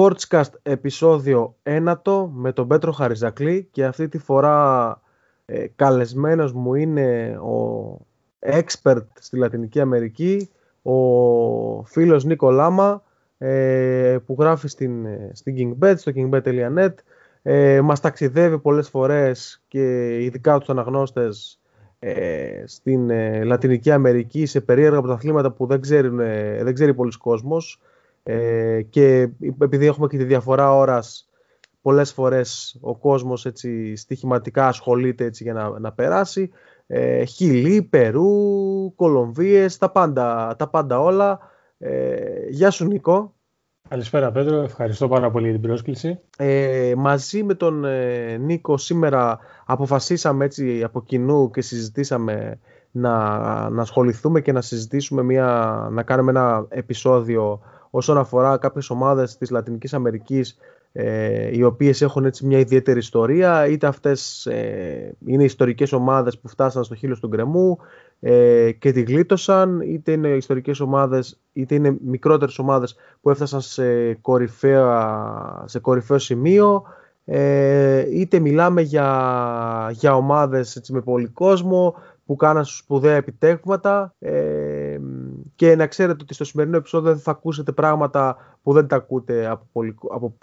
Sportscast επεισόδιο 1 με τον Πέτρο Χαριζακλή και αυτή τη φορά ε, καλεσμένος μου είναι ο expert στη Λατινική Αμερική, ο φίλος Νίκο Λάμα ε, που γράφει στην, στην KingBet, στο kingbet.net ε, μας ταξιδεύει πολλές φορές και ειδικά τους αναγνώστες ε, στην ε, Λατινική Αμερική σε περίεργα πρωταθλήματα που δεν, ξέρουν, δεν ξέρει πολλοί κόσμος ε, και επειδή έχουμε και τη διαφορά ώρας, πολλές φορές ο κόσμος έτσι στοιχηματικά ασχολείται έτσι για να, να περάσει. Ε, Χιλή, Περού, Κολομβίες, τα πάντα, τα πάντα όλα. Ε, γεια σου Νίκο. Καλησπέρα Πέτρο, ευχαριστώ πάρα πολύ για την πρόσκληση. Ε, μαζί με τον ε, Νίκο σήμερα αποφασίσαμε έτσι από κοινού και συζητήσαμε να, να ασχοληθούμε και να συζητήσουμε μια, να κάνουμε ένα επεισόδιο όσον αφορά κάποιες ομάδες της Λατινικής Αμερικής ε, οι οποίες έχουν έτσι μια ιδιαίτερη ιστορία είτε αυτές ε, είναι ιστορικές ομάδες που φτάσαν στο χείλος του γκρεμού ε, και τη γλίτωσαν είτε είναι ιστορικές ομάδες είτε είναι μικρότερες ομάδες που έφτασαν σε, κορυφαίο, σε κορυφαίο σημείο ε, είτε μιλάμε για, για ομάδες έτσι, με πολύ κόσμο που κάναν σπουδαία επιτεύγματα ε, και να ξέρετε ότι στο σημερινό επεισόδιο δεν θα ακούσετε πράγματα που δεν τα ακούτε από πολύ, από,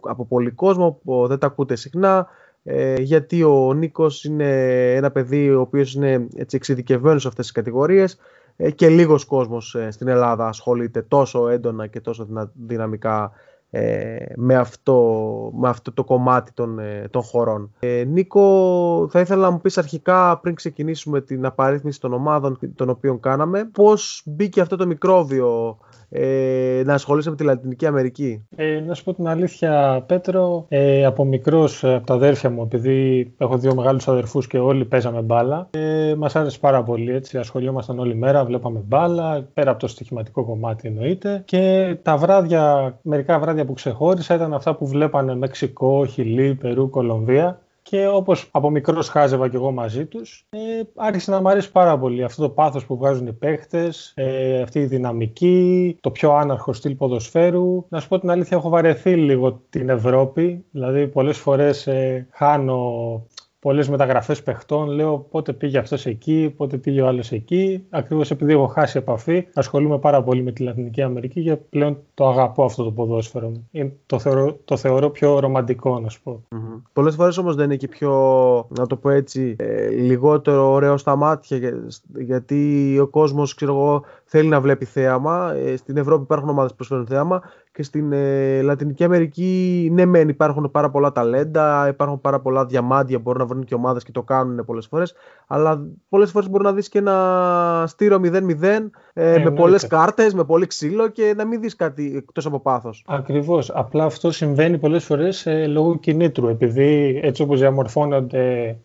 από πολύ κόσμο, που δεν τα ακούτε συχνά ε, γιατί ο Νίκος είναι ένα παιδί ο οποίος είναι έτσι, εξειδικευμένος σε αυτές τις κατηγορίες ε, και λίγος κόσμος ε, στην Ελλάδα ασχολείται τόσο έντονα και τόσο δυναμικά ε, με, αυτό, με αυτό το κομμάτι των, ε, των χωρών. Ε, Νίκο, θα ήθελα να μου πεις αρχικά πριν ξεκινήσουμε την απαρίθμηση των ομάδων των οποίων κάναμε, πώς μπήκε αυτό το μικρόβιο ε, να ασχολείσαι με τη Λατινική Αμερική; Ε, να σου πω την αλήθεια, Πέτρο, ε, από μικρός από τα αδέρφια μου, επειδή έχω δύο μεγάλους αδερφούς και όλοι παίζαμε μπάλα, ε, μας άρεσε πάρα πολύ. Έτσι, ασχολιόμασταν όλη μέρα, βλέπαμε μπάλα, πέρα από το στοιχηματικό κομμάτι εννοείται. Και τα βράδια, μερικά βράδια που ξεχώρισα ήταν αυτά που βλέπανε Μεξικό, Χιλή, Περού, Κολομβία και όπως από μικρός χάζευα και εγώ μαζί τους, ε, άρχισε να μου αρέσει πάρα πολύ αυτό το πάθος που βγάζουν οι παίχτες, ε, αυτή η δυναμική, το πιο άναρχο στυλ ποδοσφαίρου. Να σου πω την αλήθεια, έχω βαρεθεί λίγο την Ευρώπη, δηλαδή πολλές φορές ε, χάνω πολλές μεταγραφές παιχτών. Λέω πότε πήγε αυτός εκεί, πότε πήγε ο άλλος εκεί. Ακριβώς επειδή έχω χάσει επαφή, ασχολούμαι πάρα πολύ με τη Λατινική Αμερική και πλέον το αγαπώ αυτό το ποδόσφαιρο. Το θεωρώ, το θεωρώ πιο ρομαντικό, να σου πω. Mm-hmm. Πολλές φορές όμως δεν είναι και πιο, να το πω έτσι, ε, λιγότερο ωραίο στα μάτια. γιατί ο κόσμος, ξέρω εγώ, θέλει να βλέπει θέαμα. Ε, στην Ευρώπη υπάρχουν ομάδες που προσφέρουν θέαμα και στην ε, Λατινική Αμερική, ναι, μεν υπάρχουν πάρα πολλά ταλέντα, υπάρχουν πάρα πολλά διαμάντια που μπορούν να βρουν και ομάδες και το κάνουν πολλές φορές. Αλλά πολλές φορές μπορεί να δεις και ένα στήρο 0-0 ε, με πολλές κάρτες, με πολύ ξύλο και να μην δεις κάτι εκτός από πάθος. Ακριβώς. Απλά αυτό συμβαίνει πολλές φορές ε, λόγω κινήτρου. Επειδή έτσι όπως διαμορφώνεται,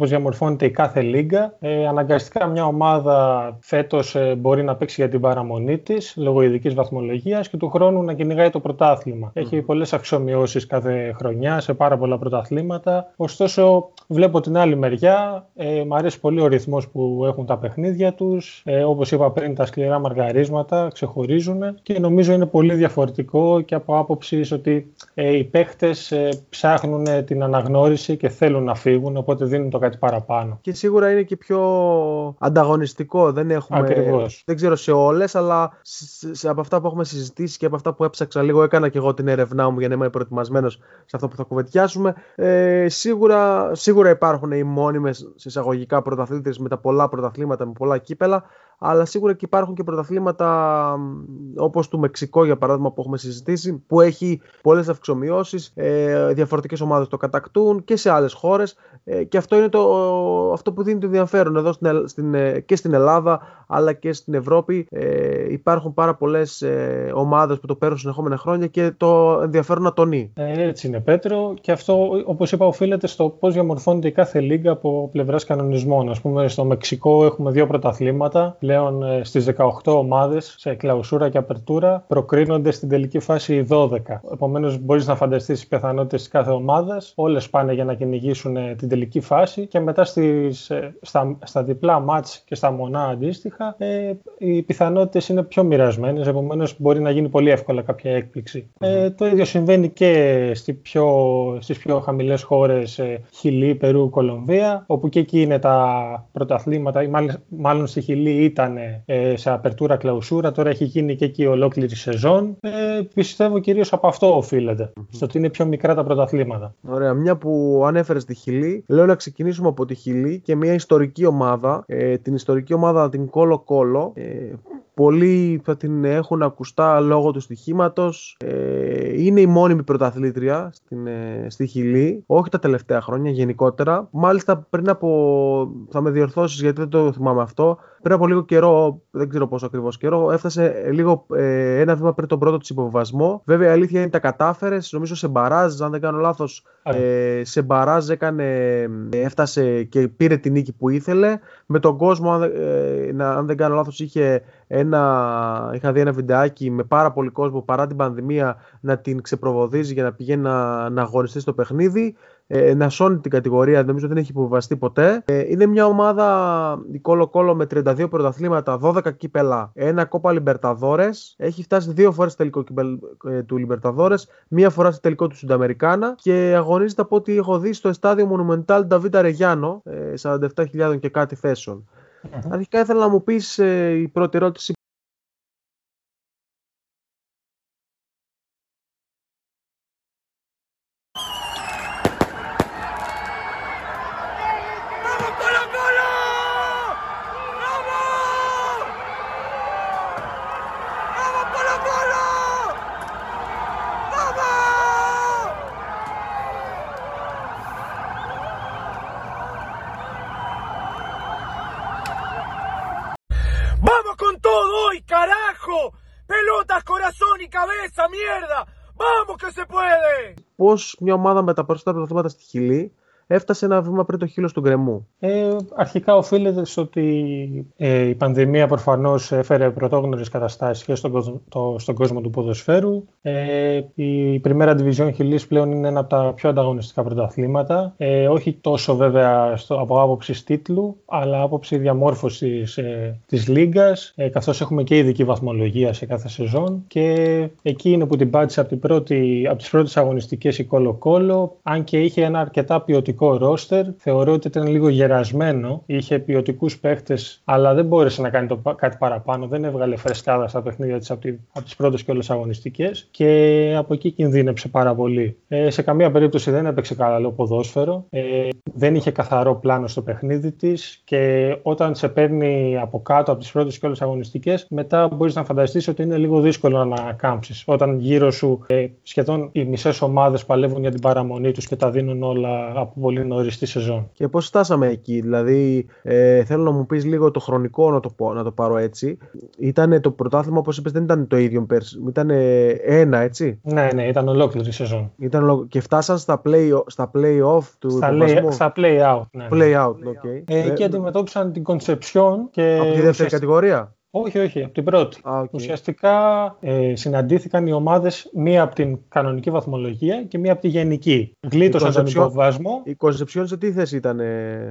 διαμορφώνεται η κάθε λίγα, ε, αναγκαστικά μια ομάδα φέτος ε, μπορεί να παίξει για την παραμονή της λόγω ειδικής βαθμολογίας και του χρόνου να κυνηγάει κυνηγάει το πρωτάθλημα. Mm. Έχει πολλές αξιομοιώσεις κάθε χρονιά σε πάρα πολλά πρωταθλήματα. Ωστόσο, βλέπω την άλλη μεριά. Ε, μ' αρέσει πολύ ο ρυθμός που έχουν τα παιχνίδια τους. Ε, Όπως είπα πριν, τα σκληρά μαργαρίσματα ξεχωρίζουν και νομίζω είναι πολύ διαφορετικό και από άποψη ότι ε, οι παίχτες ε, ψάχνουν την αναγνώριση και θέλουν να φύγουν, οπότε δίνουν το κάτι παραπάνω. Και σίγουρα είναι και πιο ανταγωνιστικό. Δεν έχουμε. Ακριβώς. Δεν ξέρω σε όλες, αλλά σε, σε, από αυτά που έχουμε συζητήσει και από αυτά που έψαξα έψαξα λίγο, έκανα και εγώ την έρευνά μου για να είμαι προετοιμασμένος σε αυτό που θα κουβεντιάσουμε. Ε, σίγουρα, σίγουρα υπάρχουν οι μόνιμες εισαγωγικά πρωταθλήτε με τα πολλά πρωταθλήματα, με πολλά κύπελα, αλλά σίγουρα και υπάρχουν και πρωταθλήματα όπως του Μεξικό για παράδειγμα που έχουμε συζητήσει που έχει πολλές αυξομοιώσεις, ε, διαφορετικές ομάδες το κατακτούν και σε άλλες χώρες ε, και αυτό είναι το, αυτό που δίνει το ενδιαφέρον εδώ στην, στην, ε, και στην Ελλάδα αλλά και στην Ευρώπη ε, υπάρχουν πάρα πολλές ε, ομάδες που το παίρνουν συνεχόμενα χρόνια και το ενδιαφέρον να τονεί. Ε, έτσι είναι Πέτρο και αυτό όπως είπα οφείλεται στο πώς διαμορφώνεται η κάθε λίγα από πλευράς κανονισμών. Ας πούμε στο Μεξικό έχουμε δύο πρωταθλήματα πλέον ε, στις 18 ομάδες σε κλαουσούρα και απερτούρα προκρίνονται στην τελική φάση 12. Επομένως μπορείς να φανταστείς τις πιθανότητες της κάθε ομάδας. Όλες πάνε για να κυνηγήσουν την τελική φάση και μετά στις, στα, στα διπλά μάτς και στα μονά αντίστοιχα ε, οι πιθανότητες είναι πιο μοιρασμένες, επομένως μπορεί να γίνει πολύ εύκολα κάποια Ε, το ίδιο συμβαίνει και στι πιο, στις πιο χαμηλές χώρες ε, Χιλή, Περού, Κολομβία, όπου και εκεί είναι τα πρωταθλήματα, ή μάλλον, μάλλον στη Χιλή ήταν ε, σε απερτούρα κλαουσούρα, τώρα έχει γίνει και εκεί ολόκληρη σεζόν. Ε, πιστεύω κυρίως από αυτό οφείλεται, mm-hmm. στο ότι είναι πιο μικρά τα πρωταθλήματα. Ωραία, μια που ανέφερες τη Χιλή, λέω να ξεκινήσουμε από τη Χιλή και μια ιστορική ομάδα, ε, την ιστορική ομάδα την Κόλο Κόλο, ε, πολλοί θα την έχουν ακουστά λόγω του στοιχήματος. Ε, είναι η μόνιμη πρωταθλήτρια στην, ε, στη Χιλή, όχι τα τελευταία χρόνια γενικότερα. Μάλιστα πριν από, θα με διορθώσεις γιατί δεν το θυμάμαι αυτό, πριν από λίγο καιρό, δεν ξέρω πόσο ακριβώς καιρό, έφτασε λίγο ε, ένα βήμα πριν τον πρώτο της υποβασμό. Βέβαια η αλήθεια είναι τα κατάφερες, νομίζω σε μπαράζ, αν δεν κάνω λάθος, ε, σε μπαράζ έκανε, έφτασε και πήρε την νίκη που ήθελε. Με τον κόσμο, αν, ε, αν δεν κάνω λάθος, είχε ένα, είχα δει ένα βιντεάκι με πάρα πολύ κόσμο παρά την πανδημία να την ξεπροβοδίζει για να πηγαίνει να, να αγωνιστεί στο παιχνίδι. Ε, να σώνει την κατηγορία, νομίζω δεν έχει υποβαστεί ποτέ. Ε, είναι μια ομάδα η Κόλο Κόλο με 32 πρωταθλήματα, 12 κύπελα, ένα κόπα Λιμπερταδόρε. Έχει φτάσει δύο φορές στο τελικό κύπελ ε, του Λιμπερταδόρε, μία φορά στο τελικό του Συνταμερικάνα και αγωνίζεται από ό,τι έχω δει στο στάδιο Monumental David Arellano, 47.000 και κάτι θέσεων. Mm-hmm. Αρχικά ήθελα να μου πεις ε, η πρώτη ερώτηση μια ομάδα με τα περισσότερα πρωταθλήματα στη Χιλή έφτασε ένα βήμα πριν το χείλος του γκρεμού. Ε, αρχικά οφείλεται στο ότι ε, η πανδημία προφανώς έφερε πρωτόγνωρες καταστάσεις και στον κόσμο, το, στον κόσμο του ποδοσφαίρου. Ε, η Πριμέρα Division Χιλής πλέον είναι ένα από τα πιο ανταγωνιστικά πρωταθλήματα. Ε, όχι τόσο βέβαια στο, από άποψης τίτλου, αλλά άποψη διαμόρφωσης ε, της Λίγκας, ε, καθώς έχουμε και ειδική βαθμολογία σε κάθε σεζόν. Και εκεί είναι που την πάτησε από, την πρώτη, από τις πρώτες αγωνιστικές η Κόλο Κόλο, αν και είχε ένα αρκετά ποιοτικό ποιοτικό ρόστερ. Θεωρώ ότι ήταν λίγο γερασμένο. Είχε ποιοτικούς παίχτες, αλλά δεν μπόρεσε να κάνει το, κάτι παραπάνω. Δεν έβγαλε φρεσκάδα στα παιχνίδια της από, τη, από τις πρώτες και όλες αγωνιστικές και από εκεί κινδύνεψε πάρα πολύ. Ε, σε καμία περίπτωση δεν έπαιξε καλό ποδόσφαιρο. Ε, δεν είχε καθαρό πλάνο στο παιχνίδι της και όταν σε παίρνει από κάτω από τις πρώτες και όλες αγωνιστικές, μετά μπορείς να φανταστείς ότι είναι λίγο δύσκολο να κάμψει. Όταν γύρω σου ε, σχεδόν οι μισές ομάδες παλεύουν για την παραμονή τους και τα δίνουν όλα από πολύ νωρίς στη σεζόν. Και πώς φτάσαμε εκεί, δηλαδή ε, θέλω να μου πεις λίγο το χρονικό να το, να το πάρω έτσι. Ήταν το πρωτάθλημα, όπως είπες, δεν ήταν το ίδιο πέρσι. Ήταν ένα, έτσι. Ναι, ναι, ήταν ολόκληρη σεζόν. Ήταν, και φτάσαν στα play, στα play-off του στα, play, στα play-out. Ναι, ναι. Play-out, okay. ε, εκεί αντιμετώπισαν την Concepcion. Και από τη δεύτερη κατηγορία; Όχι, όχι, από την πρώτη. Ουσιαστικά ε, συναντήθηκαν οι ομάδες μία από την κανονική βαθμολογία και μία από τη γενική. Γλίτωσαν τον υποβιβασμό. Η Κονσεψιόν σε τι θέση ήταν.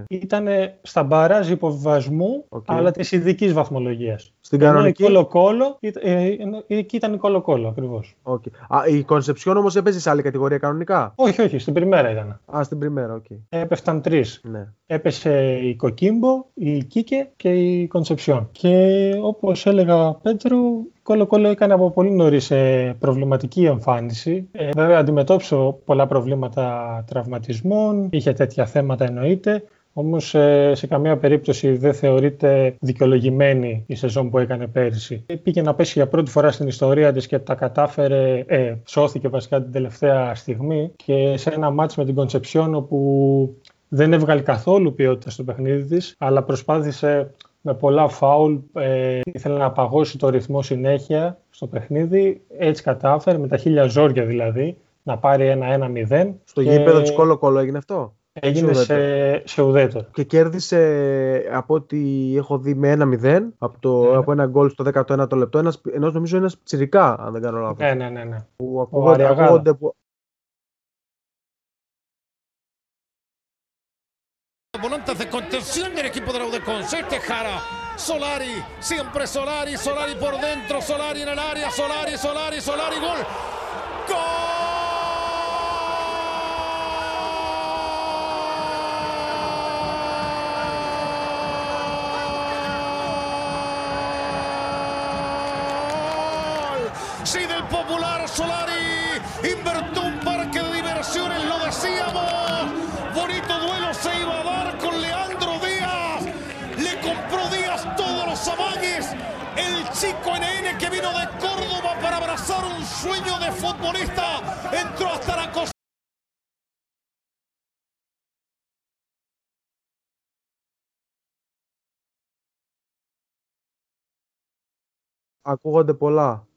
Ήταν στα μπαράζ υποβιβασμού, αλλά της ειδικής βαθμολογίας. Στην κανονική. Η Κολοκόλο, ε, εκεί ήταν η Κολοκόλο ακριβώς. Okay. η Κονσεψιόν όμως έπαιζε σε άλλη κατηγορία κανονικά; Όχι, όχι, στην Πριμέρα ήταν. Α, στην Πριμέρα, OK. Okay. Έπεφταν τρεις. Ναι. Έπεσε η Κοκίμπο, η Ικίκε και η Κονσεψιόν. Και Όπως έλεγα Πέτρο, Κόλο Κόλο έκανε από πολύ νωρίς ε, προβληματική εμφάνιση. Ε, βέβαια αντιμετώπισε πολλά προβλήματα τραυματισμών, είχε τέτοια θέματα εννοείται, Όμως ε, σε καμία περίπτωση δεν θεωρείται δικαιολογημένη η σεζόν που έκανε πέρυσι. Πήγε να πέσει για πρώτη φορά στην ιστορία της και τα κατάφερε, ε, σώθηκε βασικά την τελευταία στιγμή και σε ένα μάτς με την Κονσεψιόν όπου δεν έβγαλε καθόλου ποιότητα στο παιχνίδι της, αλλά προσπάθησε με πολλά φάουλ, ε, ήθελε να παγώσει το ρυθμό συνέχεια στο παιχνίδι. Έτσι κατάφερε, με τα χίλια ζόρια δηλαδή, να πάρει ένα 1-0. Στο και... γήπεδο της Κόλο Κόλο έγινε αυτό; Έγινε σε, σε ουδέτερο. Και κέρδισε από ό,τι έχω δει με 1-0 από, το, ναι. από ένα γκολ στο 19ο λεπτό. Ένας, ενώ νομίζω ένας τσιρικά, αν δεν κάνω λάθος. Ναι, ναι, ναι. ναι. Που ακούγονται, ακούγονται, Volantes de contención del equipo de la Udeconce. Tejara. Solari. Siempre Solari. Solari por dentro. Solari en el área. Solari, Solari, Solari. Gol. ¡Gol! popular Solari. Invertó un parque de diversiones, lo decíamos. Bonito duelo se iba a dar con Leandro Díaz. Le compró Díaz todos los amagues. El chico NN que vino de Córdoba para abrazar un sueño de futbolista entró hasta la cocina. Ακούγονται πολλά.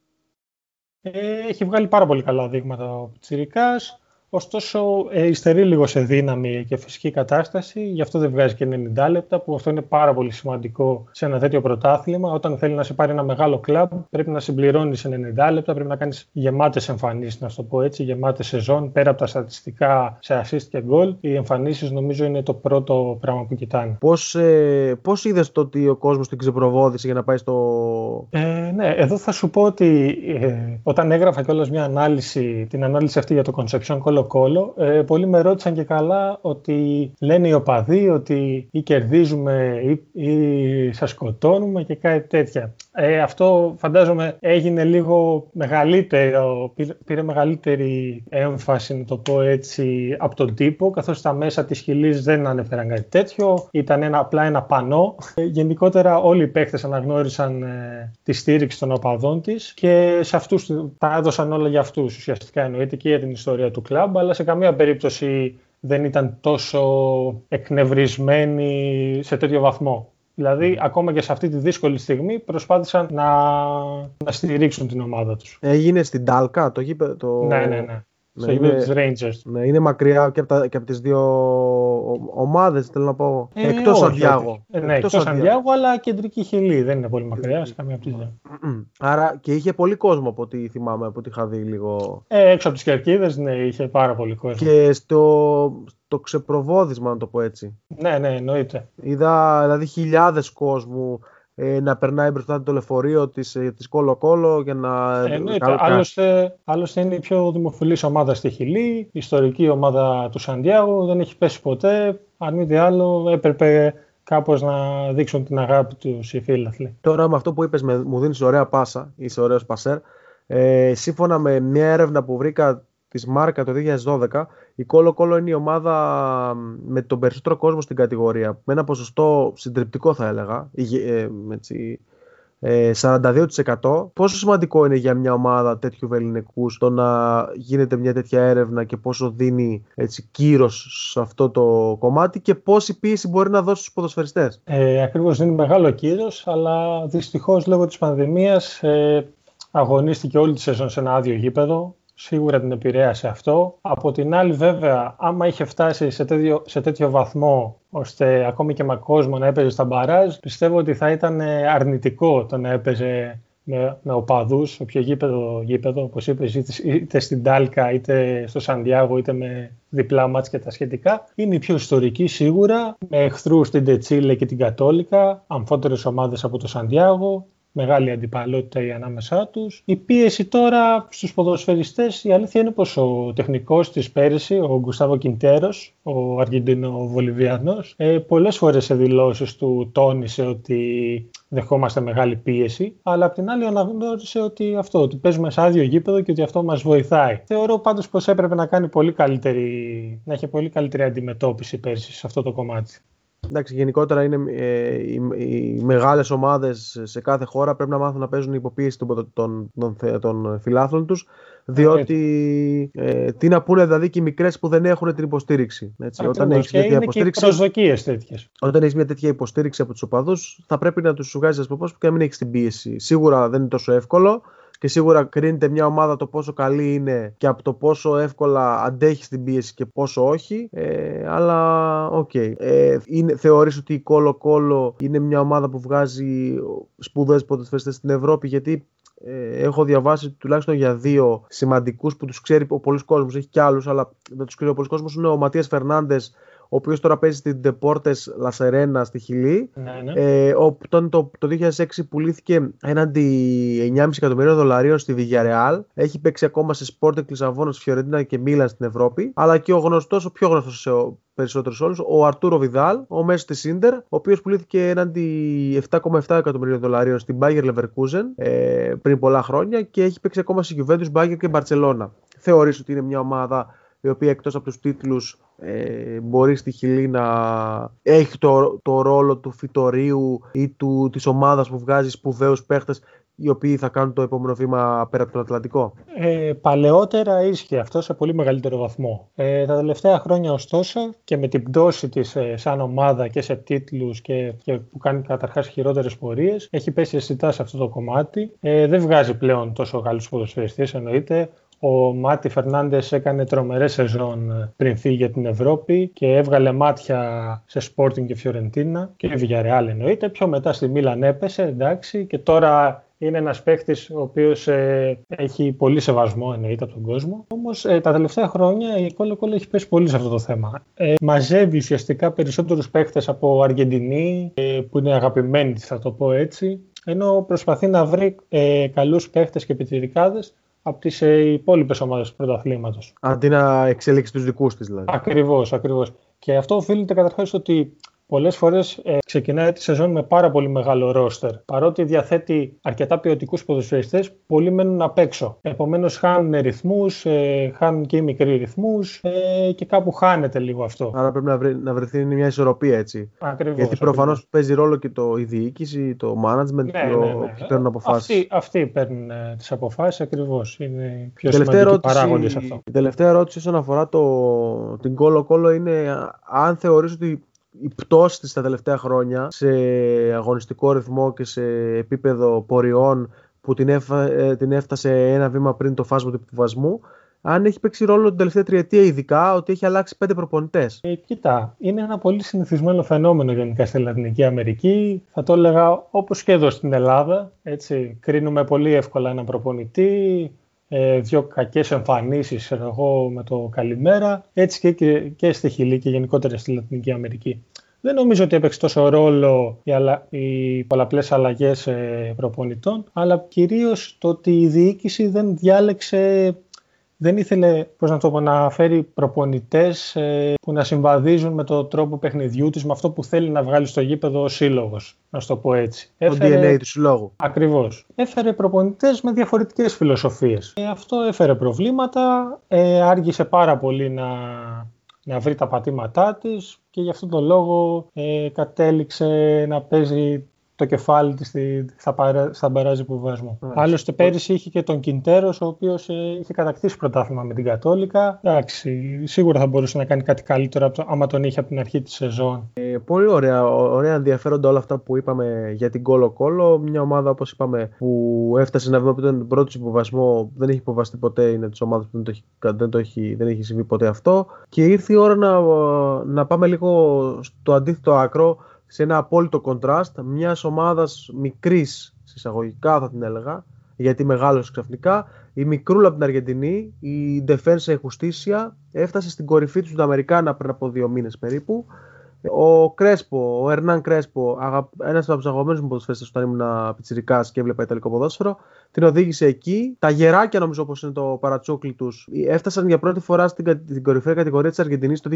Ε, έχει βγάλει πάρα πολύ καλά δείγματα ο Πιτσιρικάς. Ωστόσο, ε, υστερεί λίγο σε δύναμη και φυσική κατάσταση, γι' αυτό δεν βγάζει και 90 λεπτά, που αυτό είναι πάρα πολύ σημαντικό σε ένα τέτοιο πρωτάθλημα. Όταν θέλει να σε πάρει ένα μεγάλο κλαμπ, πρέπει να συμπληρώνεις σε 90 λεπτά, πρέπει να κάνεις γεμάτες εμφανίσεις, να το πω έτσι, γεμάτε σεζόν, πέρα από τα στατιστικά σε assist και goal. Οι εμφανίσεις νομίζω είναι το πρώτο πράγμα που κοιτάνε. Πώς ε, πώς είδες το ότι ο κόσμος την ξεπροβόδησε για να πάει στο. Ε, ναι, εδώ θα σου πω ότι ε, όταν έγραφα κιόλας μια ανάλυση, την ανάλυση αυτή για το Conception Call κόλλο Ε, πολλοί με ρώτησαν και καλά ότι λένε οι οπαδοί ότι ή κερδίζουμε ή, ή σας σκοτώνουμε και κάτι τέτοια. Ε, αυτό φαντάζομαι έγινε λίγο μεγαλύτερο, πήρε, μεγαλύτερη έμφαση να το πω έτσι από τον τύπο καθώς τα μέσα της χιλής δεν ανέφεραν κάτι τέτοιο, ήταν ένα, απλά ένα πανό. Ε, γενικότερα όλοι οι παίχτες αναγνώρισαν ε, τη στήριξη των οπαδών της και σε αυτούς τα έδωσαν όλα για αυτούς ουσιαστικά εννοείται και για την ιστορία του κλαμπ αλλά σε καμία περίπτωση δεν ήταν τόσο εκνευρισμένοι σε τέτοιο βαθμό. Δηλαδή, ακόμα και σε αυτή τη δύσκολη στιγμή προσπάθησαν να, να στηρίξουν την ομάδα τους. Έγινε στην Τάλκα το γήπεδο. Το... Ναι, ναι, ναι. Ναι, είναι, της Rangers. Ναι, είναι μακριά και από, τα, και από τις δύο ομάδες, θέλω να πω. Ε, εκτός Σαντιάγο. Ε, ναι, εκτός Σαντιάγο, αλλά κεντρική χιλή. Δεν είναι πολύ μακριά, σε καμία από τις δύο. Άρα και είχε πολύ κόσμο από ό,τι θυμάμαι, από ό,τι είχα δει λίγο. Ε, έξω από τις Κερκίδες, ναι, είχε πάρα πολύ κόσμο. Και στο, το ξεπροβόδισμα, να το πω έτσι. Ναι, ναι, εννοείται. Είδα δηλαδή χιλιάδες κόσμου ε, να περνάει μπροστά το λεωφορείο της, ε, της Κόλο Κόλο για να... Εννοείται. Άλλωστε, άλλωστε είναι η πιο δημοφιλής ομάδα στη Χιλή, η ιστορική ομάδα του Σαντιάγου, δεν έχει πέσει ποτέ. Αν μη τι άλλο έπρεπε κάπως να δείξουν την αγάπη τους οι φίλαθλοι. Τώρα με αυτό που είπες μου δίνεις ωραία πάσα, είσαι ωραίος πασέρ. Ε, σύμφωνα με μια έρευνα που βρήκα της Μάρκα το 2012, η Κόλο Κόλο είναι η ομάδα με τον περισσότερο κόσμο στην κατηγορία. Με ένα ποσοστό συντριπτικό θα έλεγα, ε, έτσι, 42%. Ε, πόσο σημαντικό είναι για μια ομάδα τέτοιου βεληνικού το να γίνεται μια τέτοια έρευνα και πόσο δίνει έτσι, κύρος σε αυτό το κομμάτι και πόση πίεση μπορεί να δώσει στους ποδοσφαιριστές; Ε, ακριβώς δίνει μεγάλο κύρος, αλλά δυστυχώς λόγω της πανδημίας ε, αγωνίστηκε όλη τη σεζόν σε ένα άδειο γήπεδο σίγουρα την επηρέασε αυτό. Από την άλλη βέβαια, άμα είχε φτάσει σε τέτοιο, σε τέτοιο βαθμό ώστε ακόμη και με κόσμο να έπαιζε στα μπαράζ, πιστεύω ότι θα ήταν αρνητικό το να έπαιζε με, με οπαδούς, όποιο γήπεδο, γήπεδο όπως είπες, είτε, είτε στην Τάλκα, είτε στο Σαντιάγο, είτε με διπλά μάτς και τα σχετικά. Είναι η πιο ιστορική σίγουρα, με εχθρούς στην Τετσίλε και την Κατόλικα, αμφότερες ομάδες από το Σαντιάγο, μεγάλη αντιπαλότητα η ανάμεσά τους. Η πίεση τώρα στους ποδοσφαιριστές, η αλήθεια είναι πως ο τεχνικός της πέρυσι, ο Γκουστάβο Κιντέρος, ο Αργεντίνο-Βολιβιανός, ε, πολλές φορές σε δηλώσεις του τόνισε ότι δεχόμαστε μεγάλη πίεση, αλλά απ' την άλλη αναγνώρισε ότι αυτό, ότι παίζουμε σε άδειο γήπεδο και ότι αυτό μας βοηθάει. Θεωρώ πάντως πως έπρεπε να κάνει πολύ καλύτερη, να έχει πολύ καλύτερη αντιμετώπιση πέρσι σε αυτό το κομμάτι. Εντάξει, γενικότερα είναι ε, οι, οι μεγάλες ομάδες σε κάθε χώρα πρέπει να μάθουν να παίζουν υποπίεση των, των, των, των φιλάθλων τους. Διότι ε, τι να πούνε δηλαδή και οι μικρές που δεν έχουν την υποστήριξη. Έτσι. Όταν έχεις τέτοια υποστήριξη. Όταν έχεις μια τέτοια υποστήριξη από τους οπαδούς, θα πρέπει να τους βγάζεις από και να μην έχεις την πίεση. Σίγουρα δεν είναι τόσο εύκολο και σίγουρα κρίνεται μια ομάδα το πόσο καλή είναι και από το πόσο εύκολα αντέχει την πίεση και πόσο όχι. Ε, αλλά OK. Okay. Ε, θεωρείς ότι η Κόλο Κόλο είναι μια ομάδα που βγάζει σπουδαίους ποδοσφαιριστές στην Ευρώπη; Γιατί ε, έχω διαβάσει τουλάχιστον για δύο σημαντικούς που τους ξέρει ο πολύς κόσμος, έχει κι άλλους αλλά δεν τους ξέρει ο πολύς κόσμος είναι ο Ματίας Φερνάντες ο οποίος τώρα παίζει στην Deportes La Serena στη Χιλή. Ναι, ναι. Ε, το, το 2006 πουλήθηκε έναντι 9,5 εκατομμυρίων δολαρίων στη Villarreal. Έχει παίξει ακόμα σε Sporting Λισαβόνα, Φιωρεντίνα και Μίλαν στην Ευρώπη. Αλλά και ο γνωστός, ο πιο γνωστός σε περισσότερους όλους, ο Αρτούρο Βιδάλ, ο μέσος της Σίντερ, ο οποίος πουλήθηκε έναντι 7,7 εκατομμυρίων δολαρίων στην Bayer Leverkusen ε, πριν πολλά χρόνια και έχει παίξει ακόμα σε Juventus, Bayer και Barcelona. Θεωρείς ότι είναι μια ομάδα η οποία εκτός από τους τίτλους ε, μπορεί στη Χιλή να έχει το, το ρόλο του φυτορίου ή του, της ομάδας που βγάζει σπουδαίους παίχτες οι οποίοι θα κάνουν το επόμενο βήμα πέρα από τον Ατλαντικό. Ε, παλαιότερα ίσχυε αυτό σε πολύ μεγαλύτερο βαθμό. Ε, τα τελευταία χρόνια ωστόσο και με την πτώση της ε, σαν ομάδα και σε τίτλους και, και που κάνει καταρχάς χειρότερες πορείες έχει πέσει αισθητά σε αυτό το κομμάτι. Ε, δεν βγάζει πλέον τόσο καλούς ποδοσφαιριστές εννοείται. Ο Μάτι Φερνάντες έκανε τρομερές σεζόν ε, πριν φύγει για την Ευρώπη και έβγαλε μάτια σε Sporting και Φιωρεντίνα και Villarreal εννοείται. Πιο μετά στη Μίλαν έπεσε, εντάξει, και τώρα είναι ένας παίχτης ο οποίος ε, έχει πολύ σεβασμό εννοείται από τον κόσμο. Όμως ε, τα τελευταία χρόνια η Κόλλο Κόλλο έχει πέσει πολύ σε αυτό το θέμα. Ε, μαζεύει ουσιαστικά περισσότερους παίχτες από Αργεντινή, ε, που είναι αγαπημένοι, θα το πω έτσι. Ενώ προσπαθεί να βρει ε, καλούς παίχτες και επιτηρικάδε από τις ε, υπόλοιπες ομάδες του πρωταθλήματος. Αντί να εξελίξει τους δικούς της, δηλαδή. Ακριβώς, ακριβώς. Και αυτό οφείλεται καταρχάς ότι πολλές φορές ε, ξεκινάει τη σεζόν με πάρα πολύ μεγάλο ρόστερ. Παρότι διαθέτει αρκετά ποιοτικούς ποδοσφαιριστές, πολλοί μένουν απ' έξω. Επομένως χάνουν ρυθμούς, ε, χάνουν και οι μικροί ρυθμούς ε, και κάπου χάνεται λίγο αυτό. Άρα πρέπει να, βρει, να βρεθεί μια ισορροπία έτσι. Ακριβώς, Γιατί προφανώς παίζει ρόλο και το, η διοίκηση, το management ναι, και ναι, ναι. παίρνουν αποφάσεις. Αυτοί, αυτοί παίρνουν ε, τις αποφάσεις ακριβώς. Είναι πιο σημαντικοί παράγοντες αυτό. Η τελευταία ερώτηση όσον αφορά το, την κόλο κόλο είναι αν θεωρείς ότι η πτώση της τα τελευταία χρόνια σε αγωνιστικό ρυθμό και σε επίπεδο ποριών που την, ε, την έφτασε ένα βήμα πριν το φάσμα του επιβασμού αν έχει παίξει ρόλο την τελευταία τριετία ειδικά ότι έχει αλλάξει πέντε προπονητές. Ε, κοίτα, είναι ένα πολύ συνηθισμένο φαινόμενο γενικά στη Λατινική Αμερική. Θα το έλεγα όπως και εδώ στην Ελλάδα. Έτσι, κρίνουμε πολύ εύκολα έναν προπονητή, ε, δύο κακές εμφανίσεις εγώ, με το καλημέρα, έτσι και, και, και στη Χιλή και γενικότερα στη Λατινική Αμερική. Δεν νομίζω ότι έπαιξε τόσο ρόλο οι, αλλα... οι πολλαπλές αλλαγές ε, προπονητών, αλλά κυρίως το ότι η διοίκηση δεν διάλεξε δεν ήθελε πώς να, το πω, να φέρει προπονητές ε, που να συμβαδίζουν με τον τρόπο παιχνιδιού της, με αυτό που θέλει να βγάλει στο γήπεδο ο σύλλογος, να το πω έτσι. Το Έφερε... DNA του συλλόγου. Ακριβώς. Έφερε προπονητές με διαφορετικές φιλοσοφίες. Ε, αυτό έφερε προβλήματα, ε, άργησε πάρα πολύ να, να βρει τα πατήματά της και γι' αυτόν τον λόγο ε, κατέληξε να παίζει το κεφάλι της στα, παρά, στα μπαράζ υποβασμού. Yeah. Άλλωστε, πέρυσι είχε και τον Κιντέρος, ο οποίος ε, είχε κατακτήσει πρωτάθλημα με την Κατόλικα. Εντάξει, σίγουρα θα μπορούσε να κάνει κάτι καλύτερο από το, άμα τον είχε από την αρχή της σεζόν. Ε, πολύ ωραία, ωραία ενδιαφέροντα όλα αυτά που είπαμε για την Κόλο Κόλο. Μια ομάδα, όπως είπαμε, που έφτασε να βγει από τον πρώτο υποβασμό, δεν έχει υποβαστεί ποτέ. Είναι τη ομάδα που δεν, το έχει, δεν, το έχει, δεν έχει συμβεί ποτέ αυτό. Και ήρθε η ώρα να, να πάμε λίγο στο αντίθετο άκρο σε ένα απόλυτο κοντράστ μιας ομάδας μικρής, συσσαγωγικά θα την έλεγα, γιατί μεγάλωσε ξαφνικά. Η μικρούλα από την Αργεντινή, η Defensa Justicia, έφτασε στην κορυφή του Αμερικάνα πριν από δύο μήνες περίπου ο Κρέσπο, ο Ερνάν Κρέσπο, ένας από τους αγαπημένους μου ποδοσφαίρε όταν ήμουν πιτσυρικά και έβλεπα Ιταλικό ποδόσφαιρο, την οδήγησε εκεί. Τα γεράκια, νομίζω όπως είναι το παρατσούκλι τους, έφτασαν για πρώτη φορά στην, την κορυφαία κατηγορία της Αργεντινής το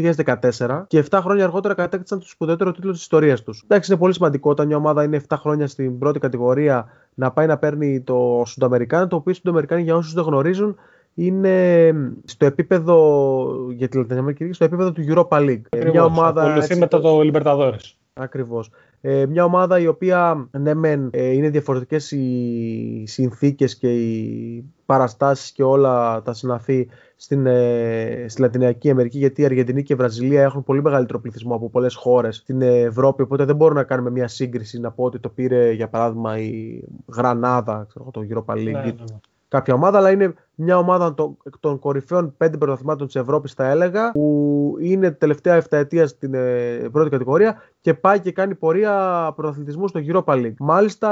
2014 και 7 χρόνια αργότερα κατέκτησαν το σπουδαιότερο τίτλο της ιστορίας τους. Εντάξει, είναι πολύ σημαντικό όταν μια ομάδα είναι 7 χρόνια στην πρώτη κατηγορία να πάει να παίρνει το Σουνταμερικάνο, το οποίο Σουνταμερικάνο για όσους δεν γνωρίζουν είναι στο επίπεδο για τη Λατινική στο επίπεδο του Europa League. Ακριβώς, μια ομάδα. Ακολουθεί μετά το Libertadores. Ακριβώς. Ε, μια ομάδα η οποία ναι μεν ε, είναι διαφορετικές οι συνθήκες και οι παραστάσεις και όλα τα συναφή στην, ε, στη Λατινική Αμερική γιατί η Αργεντινή και η Βραζιλία έχουν πολύ μεγαλύτερο πληθυσμό από πολλές χώρες στην Ευρώπη οπότε δεν μπορούμε να κάνουμε μια σύγκριση να πω ότι το πήρε για παράδειγμα η Γρανάδα ξέρω, το Europa League ναι, ναι, ναι κάποια ομάδα, αλλά είναι μια ομάδα των, των κορυφαίων πέντε πρωταθλημάτων της Ευρώπης, θα έλεγα, που είναι τελευταία 7 ετία στην ε, πρώτη κατηγορία και πάει και κάνει πορεία πρωταθλητισμού στο Europa League. Μάλιστα,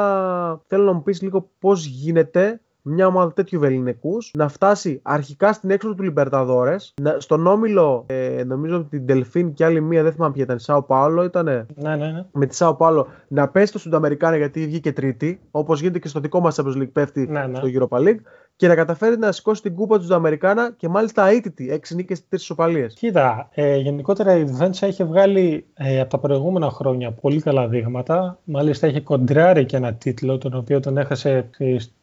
θέλω να μου πεις λίγο πώς γίνεται μια ομάδα τέτοιου βεληνικού να φτάσει αρχικά στην έξοδο του Λιμπερταδόρες, στον όμιλο, ε, νομίζω ότι την Τελφίν και άλλη μία, δεν θυμάμαι ποια ήταν, Σάο Πάολο ήταν. Ναι, ναι, ναι. Με τη Σάο Πάολο να πέσει στο Σουνταμερικάνα γιατί βγήκε τρίτη, όπως γίνεται και στο δικό μας Champions League πέφτει ναι, ναι. στο Europa League και να καταφέρει να σηκώσει την κούπα του Σουνταμερικάνα και μάλιστα αίτητη, έξι νίκες και τρεις ισοπαλίες. Κοίτα, ε, γενικότερα η Βέντσα είχε βγάλει ε, από τα προηγούμενα χρόνια πολύ καλά δείγματα. Μάλιστα είχε κοντράρει και ένα τίτλο, τον οποίο τον έχασε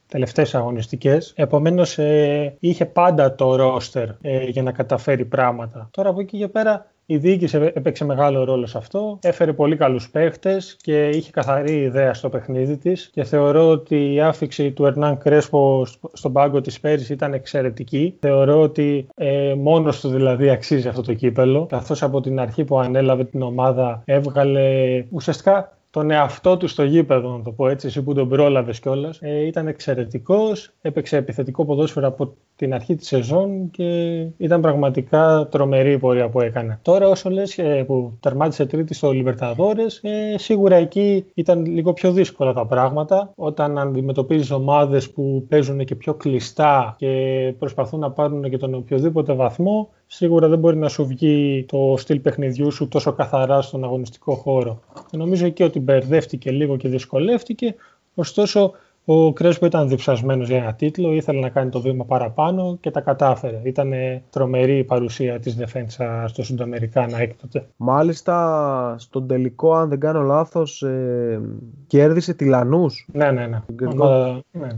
τελευταίες αγωνιστικές. Επομένως ε, είχε πάντα το ρόστερ ε, για να καταφέρει πράγματα. Τώρα από εκεί και πέρα η διοίκηση έπαιξε μεγάλο ρόλο σε αυτό. Έφερε πολύ καλούς παίχτες και είχε καθαρή ιδέα στο παιχνίδι της και θεωρώ ότι η άφηξη του Ερνάν Κρέσπο στον πάγκο της πέρυσι ήταν εξαιρετική. Θεωρώ ότι ε, μόνος του δηλαδή αξίζει αυτό το κύπελο καθώς από την αρχή που ανέλαβε την ομάδα έβγαλε ουσιαστικά τον εαυτό του στο γήπεδο, να το πω έτσι, εσύ που τον πρόλαβες κιόλας. Ε, ήταν εξαιρετικός, έπαιξε επιθετικό ποδόσφαιρο από την αρχή της σεζόν και ήταν πραγματικά τρομερή η πορεία που έκανε. Τώρα, όσο λες ε, που τερμάτισε τρίτη στο Λιμπερταδόρες, ε, σίγουρα εκεί ήταν λίγο πιο δύσκολα τα πράγματα. Όταν αντιμετωπίζεις ομάδες που παίζουν και πιο κλειστά και προσπαθούν να πάρουν και τον οποιοδήποτε βαθμό, σίγουρα δεν μπορεί να σου βγει το στυλ παιχνιδιού σου τόσο καθαρά στον αγωνιστικό χώρο. Και νομίζω εκεί ότι μπερδεύτηκε λίγο και δυσκολεύτηκε, ωστόσο ο Κρέσπο ήταν διψασμένος για ένα τίτλο, ήθελε να κάνει το βήμα παραπάνω και τα κατάφερε. Ήταν τρομερή η παρουσία της Δεφέντσα στο Σουνταμερικάνα έκτοτε. Μάλιστα, στον τελικό, αν δεν κάνω λάθος, ε, κέρδισε τη Λανούς. Ναι, ναι, ναι. ναι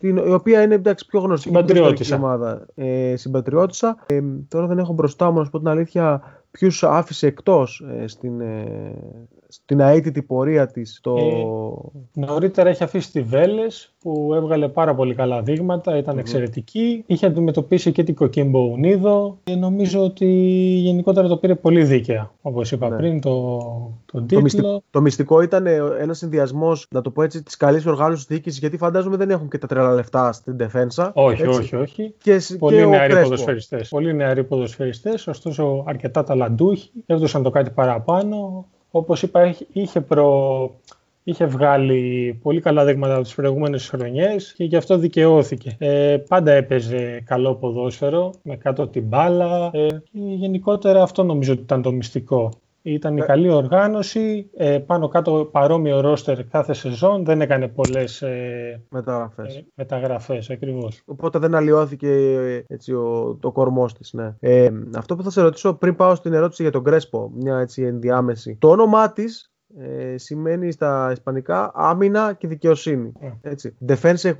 την, η οποία είναι εντάξει, πιο γνωστή συμπατριώτησα. ομάδα. Ε, συμπατριώτησα. Ε, τώρα δεν έχω μπροστά μου να σου πω την αλήθεια ποιους άφησε εκτός ε, στην, ε, στην αίτητη πορεία της. Το... Ε, νωρίτερα έχει αφήσει τη Βέλες που έβγαλε πάρα πολύ καλά δείγματα, ήταν εξαιρετική. Είχε αντιμετωπίσει και την Κοκκίμπο Ουνίδο. Και νομίζω ότι γενικότερα το πήρε πολύ δίκαια, όπως είπα ναι. πριν, το, το τίτλο. Το μυστικό, το μυστικό ήταν ε, ένας συνδυασμός, να το πω έτσι, της καλής οργάνωσης διοίκησης, γιατί φαντάζομαι δεν έχουν και τα τρέλα λεφτά στην Defensa. Όχι, έτσι. όχι, όχι. Και, πολύ και νεαροί ποδοσφαιριστές. Πολύ νεαροί ποδοσφαιριστές, ωστόσο αρκετά ταλαντούχοι. Έδωσαν το κάτι παραπάνω όπως είπα, είχε, προ... είχε βγάλει πολύ καλά δείγματα από τις προηγούμενες χρονιές και γι' αυτό δικαιώθηκε. Ε, πάντα έπαιζε καλό ποδόσφαιρο, με κάτω την μπάλα ε, και γενικότερα αυτό νομίζω ότι ήταν το μυστικό. Ήταν η ε. καλή οργάνωση, ε, πάνω κάτω παρόμοιο ρόστερ κάθε σεζόν, δεν έκανε πολλές ε, μεταγραφές. Ε, μεταγραφές ακριβώς. Οπότε δεν αλλοιώθηκε ε, έτσι, ο, το κορμός της. Ναι. Ε, αυτό που θα σε ρωτήσω πριν πάω στην ερώτηση για τον Κρέσπο, μια έτσι ενδιάμεση. Το όνομά της ε, σημαίνει στα ισπανικά άμυνα και δικαιοσύνη. Yeah. Έτσι. Defense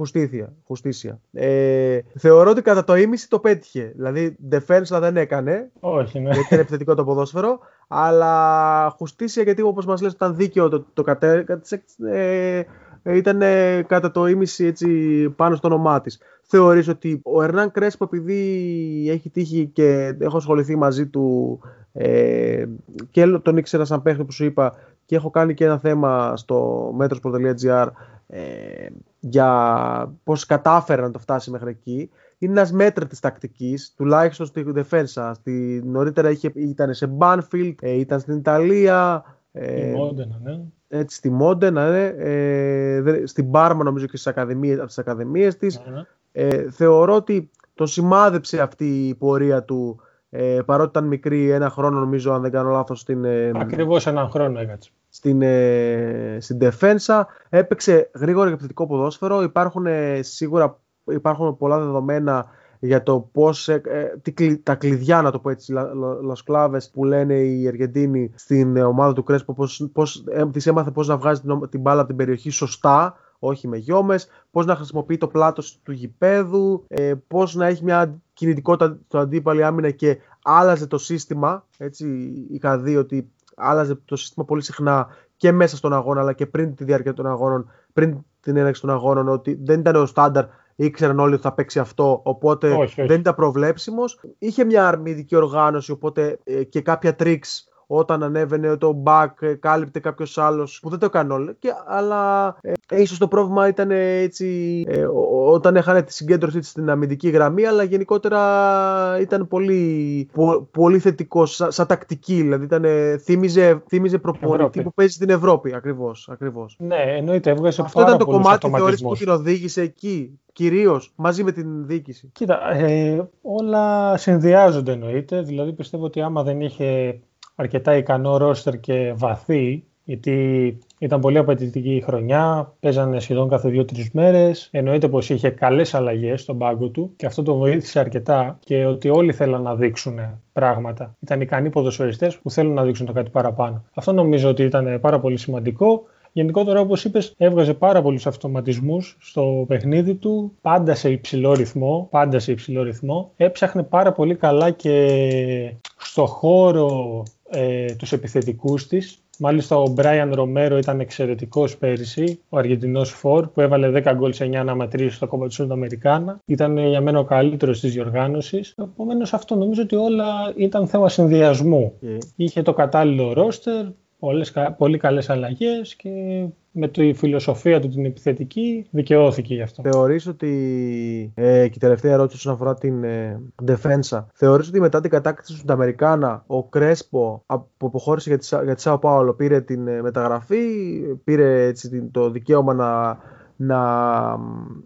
justicia. Ε, θεωρώ ότι κατά το ίμιση το πέτυχε. Δηλαδή, defense δεν έκανε. Όχι, ναι. Γιατί είναι επιθετικό το ποδόσφαιρο. Αλλά justicia γιατί όπως μας λες ήταν δίκαιο το, το κατέκατσε. Ε, ήταν κατά το ίμιση έτσι πάνω στο όνομά της. Θεωρείς ότι ο Ερνάν Κρέσπο επειδή έχει τύχει και έχω ασχοληθεί μαζί του ε, και τον ήξερα σαν παίχτη που σου είπα και έχω κάνει και ένα θέμα στο metros.gr ε, για πώς κατάφερε να το φτάσει μέχρι εκεί. Είναι ένας μέτρο της τακτικής, τουλάχιστον στη Δεφένσα. Στη, νωρίτερα είχε, ήταν σε Banfield, ε, ήταν στην Ιταλία. Ε, στη Μόντενα, ναι. Έτσι, στη Μόντενα, ναι. Ε, στην Πάρμα νομίζω και στις ακαδημίες, ακαδημίες της. Ναι, ναι. Ε, θεωρώ ότι το σημάδεψε αυτή η πορεία του ε, παρότι ήταν μικρή, ένα χρόνο νομίζω, αν δεν κάνω λάθος. Στην, ε, Ακριβώς έναν χρόνο έκατσε. Στην, ε, στην Defensa. Έπαιξε γρήγορο και επιθετικό ποδόσφαιρο. Υπάρχουν ε, σίγουρα υπάρχουν πολλά δεδομένα για το πώς, ε, τι, τα κλειδιά, να το πω έτσι, λασκλάβες που λένε οι Αργεντίνοι στην ομάδα του Κρέσπο, πώς, πώς, ε, τις έμαθε πώς να βγάζει την, την μπάλα από την περιοχή σωστά, όχι με γιόμες, πώς να χρησιμοποιεί το πλάτος του γηπέδου, ε, πώς να έχει μια κινητικότητα στο αντίπαλη άμυνα και άλλαζε το σύστημα. Έτσι, είχα δει ότι άλλαζε το σύστημα πολύ συχνά και μέσα στον αγώνα αλλά και πριν τη διάρκεια των αγώνων, πριν την έναρξη των αγώνων, ότι δεν ήταν ο στάνταρ ήξεραν όλοι ότι θα παίξει αυτό, οπότε δεν ήταν προβλέψιμος. Είχε μια αρμηδική οργάνωση, οπότε ε, και κάποια τρίξ όταν ανέβαινε το back, ε, κάλυπτε κάποιος άλλος που δεν το έκανε όλο. Και, αλλά ε, ίσως το πρόβλημα ήταν έτσι ε, όταν έχανε τη συγκέντρωσή στην αμυντική γραμμή, αλλά γενικότερα ήταν πολύ, πολύ θετικό σαν, τακτική. Δηλαδή ήταν, θύμιζε, θύμιζε προπονητή που παίζει στην Ευρώπη ακριβώς. Ακριβώς. Ναι, εννοείται, έβγαζε Αυτό ήταν το κομμάτι θεωρείς που την οδήγησε εκεί κυρίως μαζί με την διοίκηση; Κοίτα, ε, όλα συνδυάζονται εννοείται. Δηλαδή πιστεύω ότι άμα δεν είχε αρκετά ικανό ρόστερ και βαθύ, γιατί ήταν πολύ απαιτητική η χρονιά, παίζανε σχεδόν κάθε δύο-τρεις μέρες. Εννοείται πως είχε καλές αλλαγές στον πάγκο του και αυτό το βοήθησε αρκετά και ότι όλοι θέλαν να δείξουν πράγματα. Ήταν ικανοί ποδοσφαιριστές που θέλουν να δείξουν το κάτι παραπάνω. Αυτό νομίζω ότι ήταν πάρα πολύ σημαντικό. Γενικότερα, όπως είπες, έβγαζε πάρα πολλούς αυτοματισμούς στο παιχνίδι του, πάντα σε υψηλό ρυθμό. Πάντα σε υψηλό ρυθμό. Έψαχνε πάρα πολύ καλά και στο χώρο ε, τους επιθετικούς της. Μάλιστα ο Μπράιαν Ρομέρο ήταν εξαιρετικός πέρυσι, ο Αργεντινός Φορ που έβαλε 10 γκολ σε 9 αναμετρήσεις στο κόμμα του Αμερικάνα. Ήταν για μένα ο καλύτερος της διοργάνωσης. Επομένως αυτό νομίζω ότι όλα ήταν θέμα συνδυασμού. Yeah. Είχε το κατάλληλο ρόστερ, πολλές, πολύ καλές αλλαγές και με τη φιλοσοφία του την επιθετική δικαιώθηκε γι' αυτό. Θεωρείς ότι, ε, και η τελευταία ερώτηση όσον αφορά την ε, Defensa, θεωρείς ότι μετά την κατάκτηση του Αμερικάνα ο Κρέσπο που αποχώρησε για τη, για τη Σάο Πάολο πήρε την ε, μεταγραφή, πήρε έτσι, το δικαίωμα να να,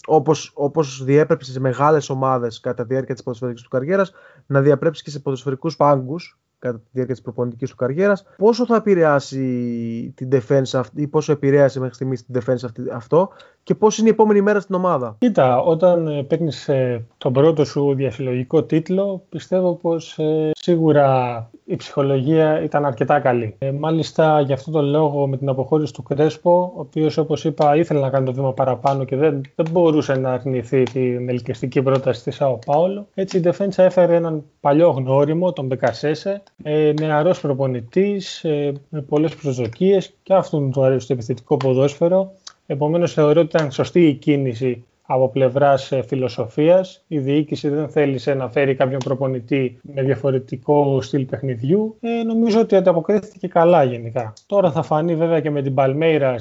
όπως, όπως διέπρεψε σε μεγάλες ομάδες κατά τη διάρκεια της ποδοσφαιρικής του καριέρας, να διαπρέψει και σε ποδοσφαιρικούς πάγκους κατά τη διάρκεια της προπονητικής του καριέρας. Πόσο θα επηρεάσει την defense αυτή ή πόσο επηρέασε μέχρι στιγμής την defense αυτή, αυτό; Και πώς είναι η επόμενη μέρα στην ομάδα; Κοίτα, όταν ε, παίρνεις ε, τον πρώτο σου διασυλλογικό τίτλο, πιστεύω πως ε, σίγουρα η ψυχολογία ήταν αρκετά καλή. Ε, μάλιστα, για αυτό το λόγο, με την αποχώρηση του Κρέσπο, ο οποίος, όπως είπα, ήθελε να κάνει το βήμα παραπάνω και δεν, δεν μπορούσε να αρνηθεί την ελκυστική πρόταση της Σάο Πάολο. Έτσι, η Defensa έφερε έναν παλιό γνώριμο, τον Μπεκασέσε, ε, νεαρός προπονητής, ε, με πολλές προσδοκίες και αυτόν του αρέσει το επιθετικό ποδόσφαιρο. Επομένως, θεωρώ ότι ήταν σωστή η κίνηση από πλευράς ε, φιλοσοφίας. Η διοίκηση δεν θέλησε να φέρει κάποιον προπονητή με διαφορετικό στυλ παιχνιδιού. Ε, νομίζω ότι ανταποκρίθηκε καλά γενικά. Τώρα θα φανεί βέβαια και με την Παλμέιρα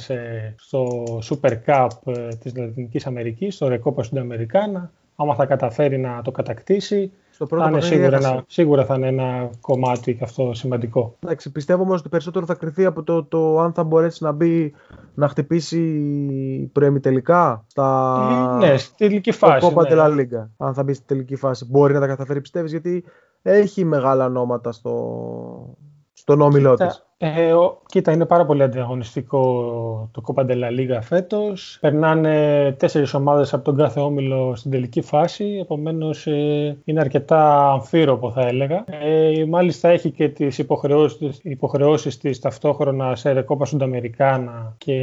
στο Super Cup ε, της Λατινικής Αμερικής, στο Recopa Sudamericana. Άμα θα καταφέρει να το κατακτήσει, στο πρώτο θα σίγουρα, ένα, σίγουρα θα είναι ένα κομμάτι και αυτό σημαντικό. Εντάξει, πιστεύω όμως ότι περισσότερο θα κρυθεί από το, το αν θα μπορέσει να μπει να χτυπήσει προεμιτελικά στα. Ε, ναι, στη τελική φάση. Κόπα ναι. Αν θα μπει στη τελική φάση. Μπορεί να τα καταφέρει, πιστεύεις, γιατί έχει μεγάλα νόματα στο, στον όμιλό της. Ε, κοίτα, είναι πάρα πολύ ανταγωνιστικό το Copa de la Liga φέτος. Περνάνε τέσσερις ομάδες από τον κάθε όμιλο στην τελική φάση, επομένως ε, είναι αρκετά αμφίροπο θα έλεγα. Ε, μάλιστα έχει και τις υποχρεώσεις, υποχρεώσεις της ταυτόχρονα σε Recopa Sudamericana και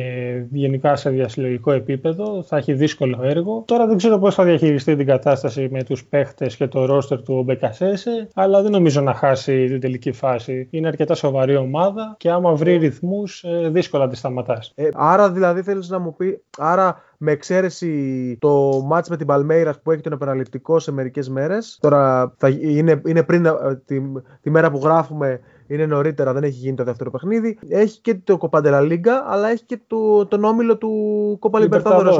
γενικά σε διασυλλογικό επίπεδο. Θα έχει δύσκολο έργο. Τώρα δεν ξέρω πώς θα διαχειριστεί την κατάσταση με τους παίχτες και το ρόστερ του Μπεκασέσε, αλλά δεν νομίζω να χάσει την τελική φάση. Είναι αρκετά σοβαρή ομάδα και άμα βρει ρυθμούς, ε, δύσκολα τη σταματάς. Ε, άρα δηλαδή θέλεις να μου πει, άρα με εξαίρεση το μάτς με την Παλμέιρα που έχει τον επαναληπτικό σε μερικές μέρες. Τώρα θα είναι, είναι πριν ε, τη, τη μέρα που γράφουμε είναι νωρίτερα, δεν έχει γίνει το δεύτερο παιχνίδι. Έχει και το Κοπαντελα Λίγκα, αλλά έχει και το, τον όμιλο του Κόπα Λιμπερτάδορε.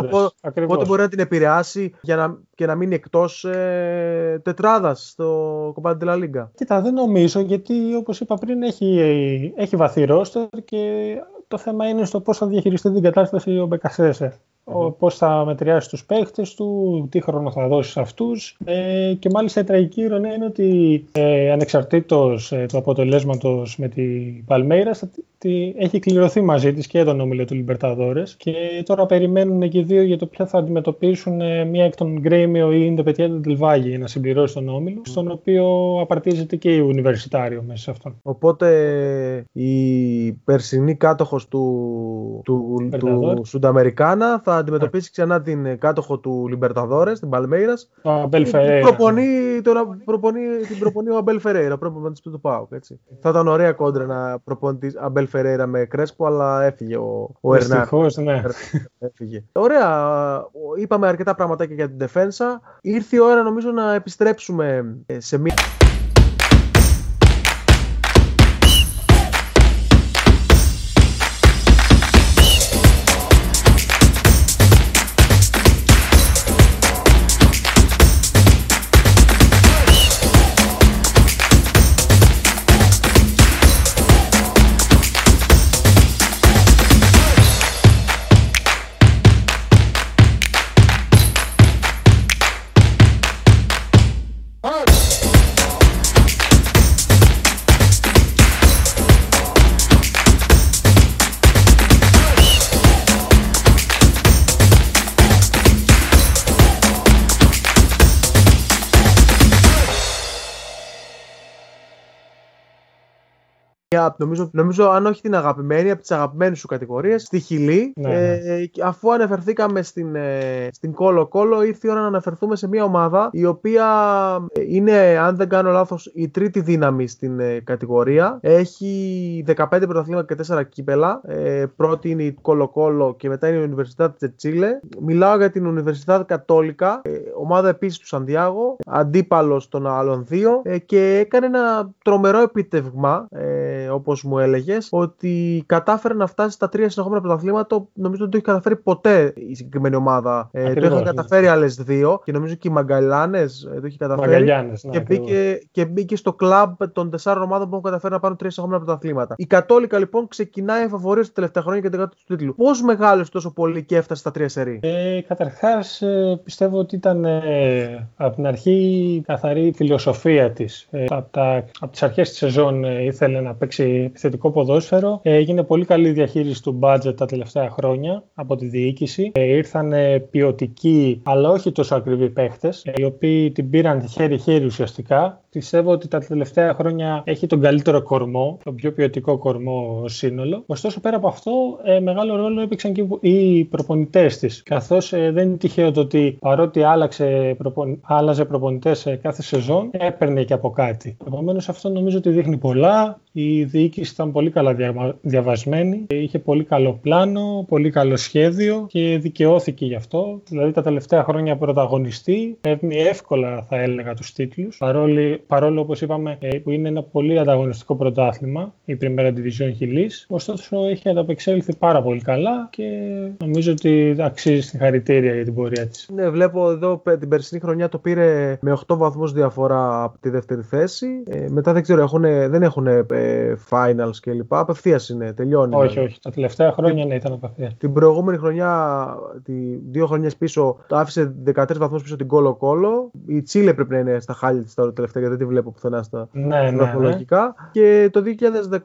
Οπότε μπορεί να την επηρεάσει για να, και να μείνει εκτός ε, τετράδας στο Κοπαντελα Λίγκα. Κοίτα, δεν νομίζω, γιατί όπως είπα πριν έχει, έχει βαθύ ρόστερ και το θέμα είναι στο πώς θα διαχειριστεί την κατάσταση ο Μπεκασέσε mm πώς θα μετριάσει τους παίχτες του, τι χρόνο θα δώσει σε αυτούς. Ε, και μάλιστα η τραγική ηρωνία είναι ότι ε, ανεξαρτήτως ε, του αποτελέσματος με την Παλμέιρας έχει κληρωθεί μαζί της και τον όμιλο του Λιμπερταδόρες. Και τώρα περιμένουν και οι δύο για το ποια θα αντιμετωπίσουν ε, μία εκ των Γκρέμιο ή Ιντεπετιέντε Τελβάγη να συμπληρώσει τον όμιλο, στον οποίο απαρτίζεται και η Ουνιβερσιτάριο μέσα σε αυτόν. Οπότε η περσινή κάτοχος του, του, του Σουνταμερικάνα θα αντιμετωπίσει ξανά την κάτοχο του Λιμπερταδόρες, την Παλμέιρας. Ο Αμπέλ Φερέιρα. Προπονεί, τον, προπονεί, την προπονεί ο Αμπέλ Φερέιρα, προπονητή του Πάουκ. Θα ήταν ωραία κόντρα να προπονεί Αμπέλ Φερέιρα με Κρέσπο, αλλά έφυγε ο, ο Ερνάν. ναι. Έφυγε. Ωραία. Είπαμε αρκετά πράγματα και για την Δεφένσα. Ήρθε η ώρα νομίζω να επιστρέψουμε σε μία. Νομίζω, νομίζω αν όχι την αγαπημένη, από τις αγαπημένες σου κατηγορίες, στη Χιλή. Ναι, ναι. Ε, αφού αναφερθήκαμε στην, ε, στην Κόλο Κόλο, ήρθε η ώρα να αναφερθούμε σε μια ομάδα η οποία ε, είναι, αν δεν κάνω λάθος, η τρίτη δύναμη στην ε, κατηγορία. Έχει 15 πρωταθλήματα και 4 κύπελα. Ε, πρώτη είναι η Κόλο Κόλο και μετά είναι η Ουνιβερσιτάτ Τσίλε. Μιλάω για την Ουνιβερσιτάτ Κατόλικα, ε, ομάδα επίσης του Σαντιάγο, αντίπαλος των άλλων δύο και έκανε ένα τρομερό επιτευγμά. Ε, όπως μου έλεγες, ότι κατάφερε να φτάσει στα τρία συνεχόμενα πρωταθλήματα. Νομίζω ότι το έχει καταφέρει ποτέ η συγκεκριμένη ομάδα. ε, το είχαν καταφέρει άλλες δύο και νομίζω και οι Μαγκαλιάνε ε, το έχει καταφέρει. Ναι, και, μπήκε, και μπήκε στο κλαμπ των τεσσάρων ομάδων που έχουν καταφέρει να πάρουν τρία συνεχόμενα πρωταθλήματα. Η Κατόλικα λοιπόν ξεκινάει εφαβορή τα τελευταία χρόνια για την κάτω του τίτλου. Πώς μεγάλωσε τόσο πολύ και έφτασε στα τρία σερή; Ε, Καταρχάς, ε, πιστεύω ότι ήταν ε, από την αρχή η καθαρή φιλοσοφία της. Ε, από, από τις αρχές της σεζόν ε, ήθελε να παίξει επιθετικό ποδόσφαιρο. Ε, έγινε πολύ καλή διαχείριση του μπάτζετ τα τελευταία χρόνια από τη διοίκηση. Ε, ήρθαν ποιοτικοί, αλλά όχι τόσο ακριβοί παίχτες, ε, οι οποίοι την πήραν χέρι-χέρι ουσιαστικά. Πιστεύω ότι τα τελευταία χρόνια έχει τον καλύτερο κορμό, τον πιο ποιοτικό κορμό σύνολο. Ωστόσο, πέρα από αυτό, μεγάλο ρόλο έπαιξαν και οι προπονητές της. Καθώς δεν είναι τυχαίο το ότι παρότι άλλαξε, προπον... άλλαζε προπονητές κάθε σεζόν, έπαιρνε και από κάτι. Επομένως, αυτό νομίζω ότι δείχνει πολλά. Η διοίκηση ήταν πολύ καλά διαβασμένη, είχε πολύ καλό πλάνο, πολύ καλό σχέδιο και δικαιώθηκε γι' αυτό. Δηλαδή τα τελευταία χρόνια πρωταγωνιστή, παίρνει εύκολα θα έλεγα τους τίτλους, παρόλο, παρόλο όπως είπαμε ε, που είναι ένα πολύ ανταγωνιστικό πρωτάθλημα, η Primera Division Χιλής, ωστόσο έχει ανταπεξέλθει πάρα πολύ καλά και νομίζω ότι αξίζει συγχαρητήρια για την πορεία της. Ναι, βλέπω εδώ την περσινή χρονιά το πήρε με 8 βαθμούς διαφορά από τη δεύτερη θέση. Ε, μετά δεν ξέρω, έχουν, δεν έχουν ε, finals κλπ. Απευθείας είναι, τελειώνει. Όχι, δηλαδή. όχι. Τα τελευταία χρόνια ναι, ήταν απευθείας. Την προηγούμενη χρονιά, τη, δύο χρονιές πίσω, το άφησε 13 βαθμούς πίσω την Κόλο Κόλο. Η Τσίλε πρέπει να είναι στα χάλια της τώρα τελευταία, γιατί δεν τη βλέπω πουθενά στα ναι, ναι, ναι. Και το 2018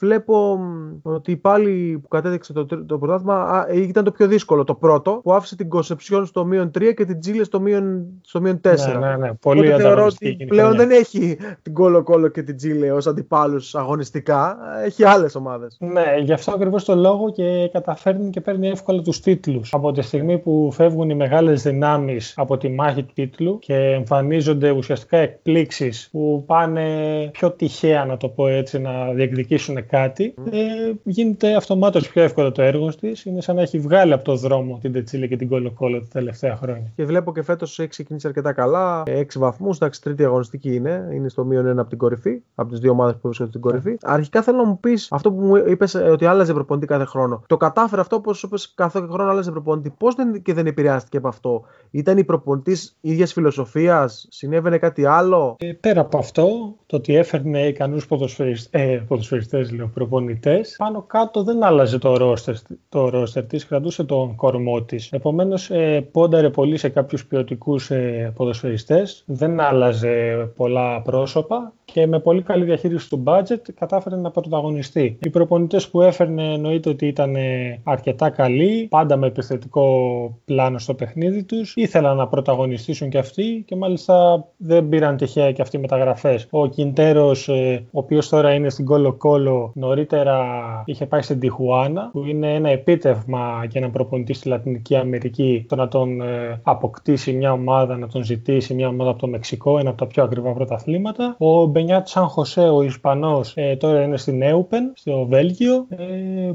βλέπω ότι πάλι που κατέδειξε το, το πρωτάθλημα ήταν το πιο δύσκολο. Το πρώτο που άφησε την Κονσεψιόν στο μείον 3 και την Τσίλε στο μείον, στο 4. Ναι, ναι, ναι. Πολύ θεωρώ ότι πλέον δεν έχει την Κόλο Κόλο και την Τσίλε ως αντιπάλους αγωνιστικά. Έχει άλλες ομάδες. Ναι, γι' αυτό ακριβώς το λόγο και καταφέρνει και παίρνει εύκολα τους τίτλους. Από τη στιγμή που φεύγουν οι μεγάλες δυνάμεις από τη μάχη του τίτλου και εμφανίζονται ουσιαστικά εκπλήξεις που πάνε πιο τυχαία, να το πω έτσι, να διεκδικήσουν κάτι, mm. ε, γίνεται αυτομάτως πιο εύκολο το έργο της. Είναι σαν να έχει βγάλει από το δρόμο την Τετσίλη και την Κολοκόλο τα τελευταία χρόνια. Και βλέπω και φέτος έχει ξεκινήσει αρκετά καλά. 6 βαθμούς, εντάξει, τρίτη αγωνιστική είναι. Είναι στο μείον ένα από την κορυφή, από τις δύο ομάδες που βρίσκονται στην κορυφή. Αρχικά θέλω να μου πεις αυτό που μου είπες ε, ότι άλλαζε προπονητή κάθε χρόνο. Το κατάφερε αυτό όπως είπες κάθε χρόνο άλλαζε προπονητή. Πώς δεν, και δεν επηρεάστηκε από αυτό, Ήταν η προπονητής ίδιας φιλοσοφίας, συνέβαινε κάτι άλλο; Ε, πέρα από αυτό, το ότι έφερνε ικανούς ε, ποδοσφαιριστές, λέω, προπονητές, πάνω κάτω δεν άλλαζε το ρόστερ, το ρόστερ της, κρατούσε τον κορμό της. Επομένως, ε, πόνταρε πολύ σε κάποιους ποιοτικούς ε, ποδοσφαιριστές, δεν άλλαζε πολλά πρόσωπα και με πολύ καλή διαχείριση του budget κατάφερε να πρωταγωνιστεί. Οι προπονητές που έφερνε εννοείται ότι ήταν αρκετά καλοί, πάντα με επιθετικό πλάνο στο παιχνίδι τους. Ήθελαν να πρωταγωνιστήσουν και αυτοί και μάλιστα δεν πήραν τυχαία και αυτοί μεταγραφές. Ο Κιντέρος, ε, ο οποίος τώρα είναι στην Κόλο Κόλο, νωρίτερα είχε πάει στην Τιχουάνα, που είναι ένα επίτευγμα για έναν προπονητή στη Λατινική Αμερική το να τον ε, αποκτήσει μια ομάδα, να τον ζητήσει μια ομάδα από το Μεξικό, ένα από τα πιο ακριβά πρωταθλήματα. Ο Μπενιάτ Σαν Χωσέ, ο Ισπανός, ε, τώρα είναι στην Έουπεν, στο Βέλγιο, ε,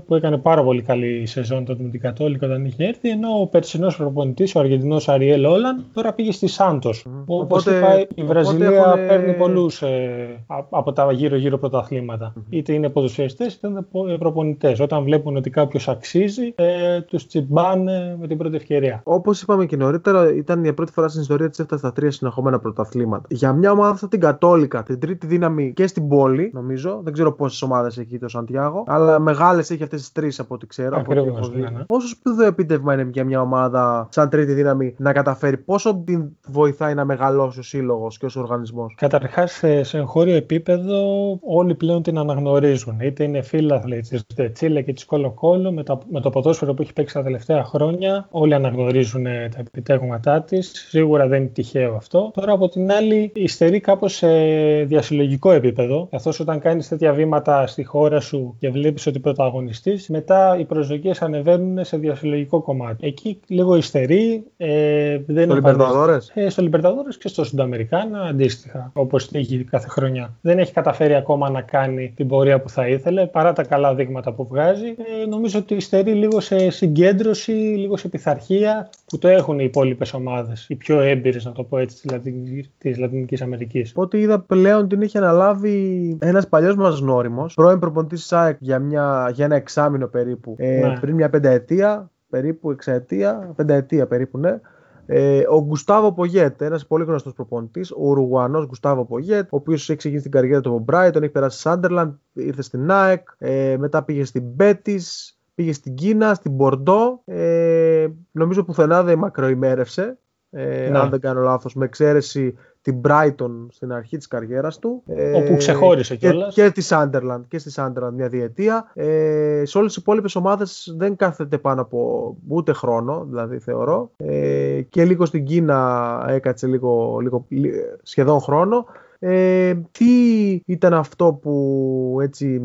που έκανε πάρα πολύ καλή σεζόν τότε με την Κατόλικα όταν είχε έρθει. Ενώ ο περσινός προπονητής, ο Αργεντινός Αριέλ Όλαν, τώρα πήγε στη Σάντος. Mm. Όπως είπα, η Βραζιλία έχουν... παίρνει πολλούς ε, από τα γύρω-γύρω πρωταθλήματα. Mm. Είτε είναι ποδοσφαιριστές είτε είναι προπονητές. Όταν βλέπουν ότι κάποιος αξίζει, ε, τους τσιμπάνε με την πρώτη ευκαιρία. Όπως είπαμε και νωρίτερα, ήταν η πρώτη φορά στην ιστορία της έφτασε στα τρία συνεχόμενα πρωταθλήματα. Για μια ομάδα σαν την Κατόλικα, την τρίτη δύναμη και στην πόλη, νομίζω. Δεν ξέρω πόσες ομάδες έχει εκεί το Σαντιάγο. Αλλά μεγάλες έχει αυτές τις τρεις από ό,τι ξέρω. Ακριβώς. Ναι, ναι. Πόσο σπουδαίο επίτευγμα είναι για μια ομάδα σαν τρίτη δύναμη να καταφέρει, πόσο την βοηθάει να μεγαλώσει ο σύλλογος και ο οργανισμός; Καταρχάς, σε εγχώριο επίπεδο, όλοι πλέον την αναγνωρίζουν. Είτε είναι φίλαθλοι τη Τσίλε και τη Κόλο Κόλο, με το, με το ποδόσφαιρο που έχει παίξει τα τελευταία χρόνια, όλοι αναγνωρίζουν τα επιτέγματά της. Σίγουρα δεν είναι τυχαίο αυτό. Τώρα, από την άλλη, υστερεί κάπως σε διασυλλογικό επίπεδο, καθώς όταν κάνεις τέτοια βήματα στη χώρα σου και βλέπεις ότι πρωταγωνιστή, μετά οι προσδοκίες ανεβαίνουν σε διασυλλογικό κομμάτι. Εκεί λίγο υστερεί. Ε, δεν στο Λιμπερταδόρες; Ε, στο Λιμπερταδόρες και στο Σουνταμερικάνα αντίστοιχα, όπως έχει κάθε χρονιά. Δεν έχει καταφέρει ακόμα να κάνει την πορεία που θα ήθελε, παρά τα καλά δείγματα που βγάζει. Ε, νομίζω ότι υστερεί λίγο σε συγκέντρωση, λίγο σε πειθαρχία που το έχουν οι υπόλοιπες ομάδες, οι πιο έμπειρες, να το πω έτσι, της Λατινικής Αμερικής. Ό,τι είδα πλέον την είχε αναλάβει ένας παλιός μας νόριμο, πρώην προπονητής ΣΑΕΚ για, μια, για ένα εξάμεινο περίπου, ε, ναι. πριν μια πενταετία, περίπου εξαετία, πενταετία περίπου, ναι. Ε, ο Γκουστάβο Πογέτ, ένας πολύ γνωστός προπονητής, ο Ουρουγουανό Γκουστάβο Πογέτ, ο οποίος έχει ξεκινήσει την καριέρα του από Brighton, έχει περάσει στη Σάντερλαντ, ήρθε στην ΑΕΚ, ε, μετά πήγε στην Μπέτη, πήγε στην Κίνα, στην Πορντό. Ε, νομίζω πουθενά δεν μακροημέρευσε. Ε, ναι. Αν δεν κάνω λάθος, με εξαίρεση την Brighton στην αρχή της καριέρας του. Όπου ξεχώρισε κιόλας. Και, και τη Sunderland, και στη Sunderland μια διετία. Ε, σε όλες τις υπόλοιπες ομάδες δεν κάθεται πάνω από ούτε χρόνο, δηλαδή θεωρώ. Ε, και λίγο στην Κίνα έκατσε λίγο, λίγο σχεδόν χρόνο. Ε, τι ήταν αυτό που, έτσι,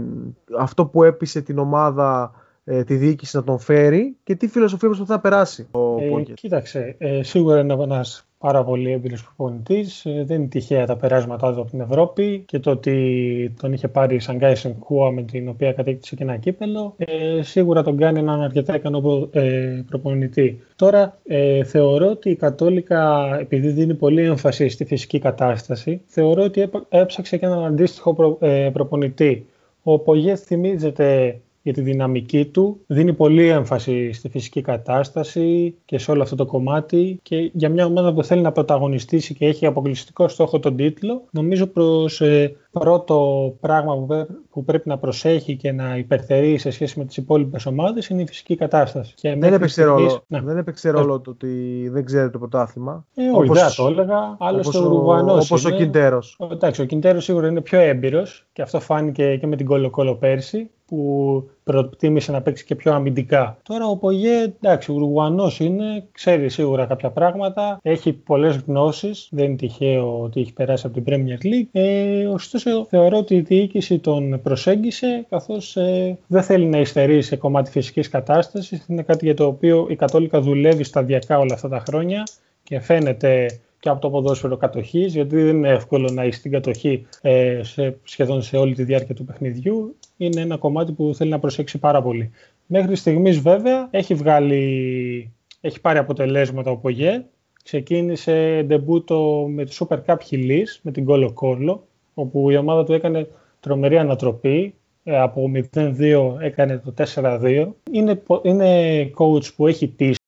αυτό που έπεισε την ομάδα ε, τη διοίκηση να τον φέρει και τι φιλοσοφία προσπαθεί να περάσει ο ε, Κοίταξε, ε, σίγουρα είναι ένας πάρα πολύ έμπειρος προπονητής. Ε, δεν είναι τυχαία τα περάσματά του από την Ευρώπη και το ότι τον είχε πάρει η Σανγκάη Σενκούα με την οποία κατέκτησε και ένα κύπελο. Ε, σίγουρα τον κάνει έναν αρκετά ικανό προ, ε, προπονητή. Τώρα, ε, θεωρώ ότι η Κατόλικα, επειδή δίνει πολύ έμφαση στη φυσική κατάσταση, θεωρώ ότι έψαξε και έναν αντίστοιχο προ, ε, προπονητή. Ο Πογέ θυμίζεται για τη δυναμική του. Δίνει πολύ έμφαση στη φυσική κατάσταση και σε όλο αυτό το κομμάτι και για μια ομάδα που θέλει να πρωταγωνιστήσει και έχει αποκλειστικό στόχο τον τίτλο, νομίζω προς ε, πρώτο πράγμα που πρέπει να προσέχει και να υπερθερεί σε σχέση με τις υπόλοιπες ομάδες είναι η φυσική κατάσταση. Και δεν έπαιξε ρόλο, ναι. δεν έπαιξε ρόλο το ότι δεν ξέρει το πρωτάθλημα. Ε, όχι, όπως, δεν το έλεγα. Άλλωστε ο Ουρουγουανός Όπως ο Κιντέρος. Εντάξει, ο Κιντέρος σίγουρα είναι πιο έμπειρος και αυτό φάνηκε και με την Κολοκόλο πέρσι που προτίμησε να παίξει και πιο αμυντικά. Τώρα ο Πογέ, εντάξει, Ουρουγουανό είναι, ξέρει σίγουρα κάποια πράγματα, έχει πολλές γνώσεις, δεν είναι τυχαίο ότι έχει περάσει από την Premier League. Ε, ωστόσο, θεωρώ ότι η διοίκηση τον προσέγγισε, καθώς ε, δεν θέλει να υστερεί σε κομμάτι φυσικής κατάστασης. Είναι κάτι για το οποίο η Κατόλικα δουλεύει σταδιακά όλα αυτά τα χρόνια και φαίνεται και από το ποδόσφαιρο κατοχής, γιατί δεν είναι εύκολο να είσαι στην κατοχή ε, σε, σχεδόν σε όλη τη διάρκεια του παιχνιδιού. Είναι ένα κομμάτι που θέλει να προσέξει πάρα πολύ. Μέχρι στιγμής, βέβαια, έχει, βγάλει, έχει πάρει αποτελέσματα ο Πογέ. Ξεκίνησε ντεμπούτο με τη Super Cup Χιλής, με την Κόλο Κόλο, όπου η ομάδα του έκανε τρομερή ανατροπή. Ε, από 0-2 έκανε το 4-2. Είναι, είναι coach που έχει πείσει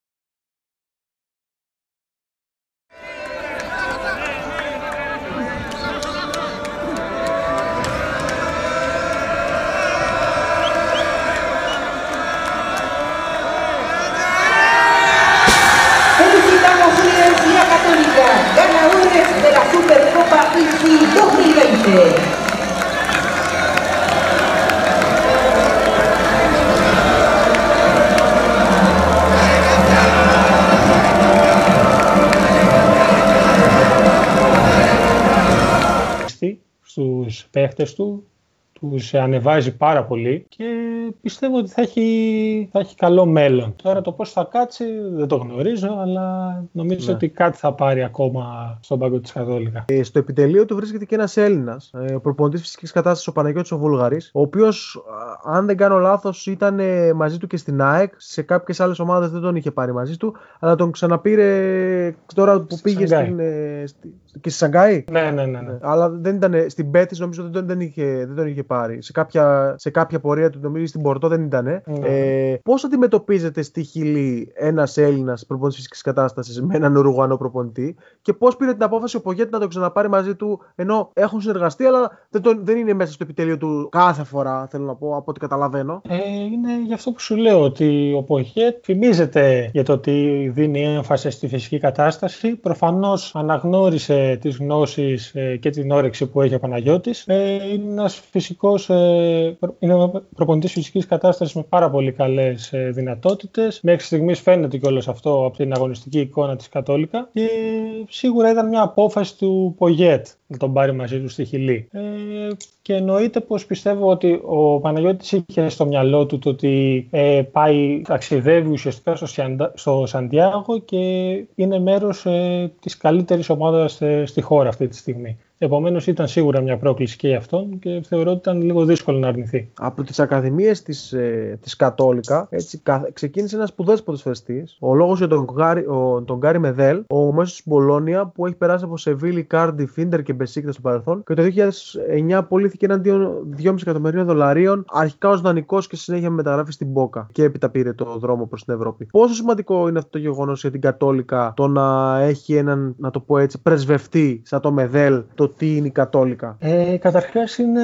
παίχτες του, τους ανεβάζει πάρα πολύ και πιστεύω ότι θα έχει, θα έχει καλό μέλλον. Τώρα το πώς θα κάτσει δεν το γνωρίζω, αλλά νομίζω ναι. ότι κάτι θα πάρει ακόμα στον πάγκο της Καθόλικα. Ε, στο επιτελείο του βρίσκεται και ένας Έλληνας, ε, προπονητής φυσικής κατάστασης ο Παναγιώτης ο Βουλγαρής, ο οποίος, αν δεν κάνω λάθος, ήταν μαζί του και στην ΑΕΚ, σε κάποιες άλλες ομάδες δεν τον είχε πάρει μαζί του, αλλά τον ξαναπήρε τώρα που πήγε στην, ε, στη, και στη Σαγκάη. Ναι, ναι, ναι, ναι. ναι. Αλλά δεν ήταν στην Πέτης, νομίζω δεν, δεν, είχε, δεν τον είχε πάρει. Σε κάποια, σε κάποια πορεία του, νομίζω στην Πορτό δεν ήταν. Ναι. Ε, Πώς αντιμετωπίζετε στη Χιλή ένας Έλληνας προπονητής φυσικής κατάστασης με έναν Ουρουγουανό προπονητή και πώς πήρε την απόφαση ο Πογέτη να τον ξαναπάρει μαζί του ενώ έχουν συνεργαστεί, αλλά δεν, τον, δεν είναι μέσα στο επιτέλειο του κάθε φορά, θέλω να πω, από ό,τι καταλαβαίνω. Ε, είναι γι' αυτό που σου λέω ότι ο Πογέτ φημίζεται για το ότι δίνει έμφαση στη φυσική κατάσταση. Προφανώς αναγνώρισε τις γνώσεις ε, και την όρεξη που έχει ο Παναγιώτης. Ε, είναι ένας φυσικός ε, είναι προπονητής φυσικής κατάστασης με πάρα πολύ καλές ε, δυνατότητες. Μέχρι στιγμής φαίνεται κιόλας αυτό από την αγωνιστική εικόνα της Κατόλικα. Και σίγουρα ήταν μια απόφαση του Πογέτ να τον πάρει μαζί του στη Χιλή. Ε, και εννοείται πως πιστεύω ότι ο Παναγιώτης είχε στο μυαλό του το ότι ε, πάει, ταξιδεύει ουσιαστικά στο, στο Σαντιάγο και είναι μέρος ε, της καλύτερης ομάδας ε, στη χώρα αυτή τη στιγμή. Επομένως, ήταν σίγουρα μια πρόκληση και για αυτόν και θεωρώ ότι ήταν λίγο δύσκολο να αρνηθεί. Από τις ακαδημίες της ε, της Κατόλικα έτσι, κα, ξεκίνησε ένας σπουδαίος ποδοσφαιριστής. Ο λόγος για τον, Γκάρι, ο, τον Γκάρι Μεδέλ, ο μέσος της Μπολόνια που έχει περάσει από Σεβίλη, Κάρντιφ, Ίντερ και Μπεσίκτας στο παρελθόν και το 2009 πουλήθηκε έναντι 2,5 εκατομμυρίων δολαρίων, αρχικά ως δανεικός και συνέχεια με μεταγράφει στην Μπόκα και έπειτα πήρε το δρόμο προς την Ευρώπη. Πόσο σημαντικό είναι αυτό το γεγονός για την Κατόλικα το να έχει έναν, να το πω έτσι, πρεσβευτή σαν το Μεδέλ, το τι είναι η Κατόλικα. Ε, καταρχάς είναι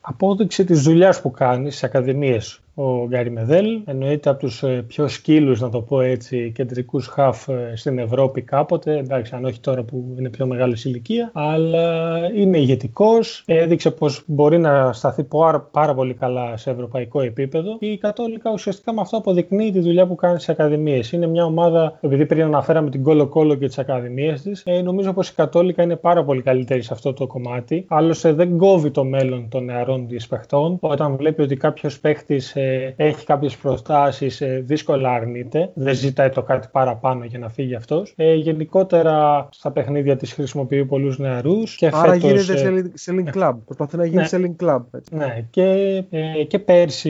απόδειξη της δουλειάς που κάνεις στις ακαδημίες ο Γκάρι Μεδέλ. Εννοείται από τους ε, πιο σκύλους, να το πω έτσι, κεντρικούς χαφ ε, στην Ευρώπη κάποτε. Εντάξει, αν όχι τώρα που είναι πιο μεγάλης ηλικία. Αλλά είναι ηγετικός. Έδειξε πως μπορεί να σταθεί πάρα, πάρα πολύ καλά σε ευρωπαϊκό επίπεδο. Η Κατόλικα ουσιαστικά με αυτό αποδεικνύει τη δουλειά που κάνει στις Ακαδημίες. Είναι μια ομάδα, επειδή πριν αναφέραμε την Κόλο Κόλο και τις Ακαδημίες της, ε, νομίζω πως η Κατόλικα είναι πάρα πολύ καλύτερη σε αυτό το κομμάτι. Άλλωστε δεν κόβει το μέλλον των νεαρών της παιχτών. Όταν βλέπει ότι κάποιος παίχτης ε, έχει κάποιες προτάσεις, ε, δύσκολα αρνείται. Δεν ζητάει το κάτι παραπάνω για να φύγει αυτός. Ε, γενικότερα στα παιχνίδια της χρησιμοποιεί πολλούς νεαρούς. Και Άρα φέτος, γίνεται selling club. Προσπαθεί να γίνει ναι, selling club. Έτσι. Ναι, και, και πέρσι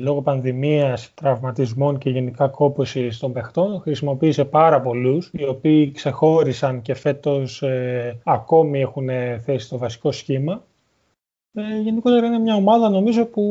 λόγω πανδημίας, τραυματισμών και γενικά κόπωσης των παιχτών χρησιμοποίησε πάρα πολλούς οι οποίοι ξεχώρισαν και φέτος ακόμη έχουν θέσει το βασικό σχήμα. Ε, γενικότερα είναι μια ομάδα νομίζω που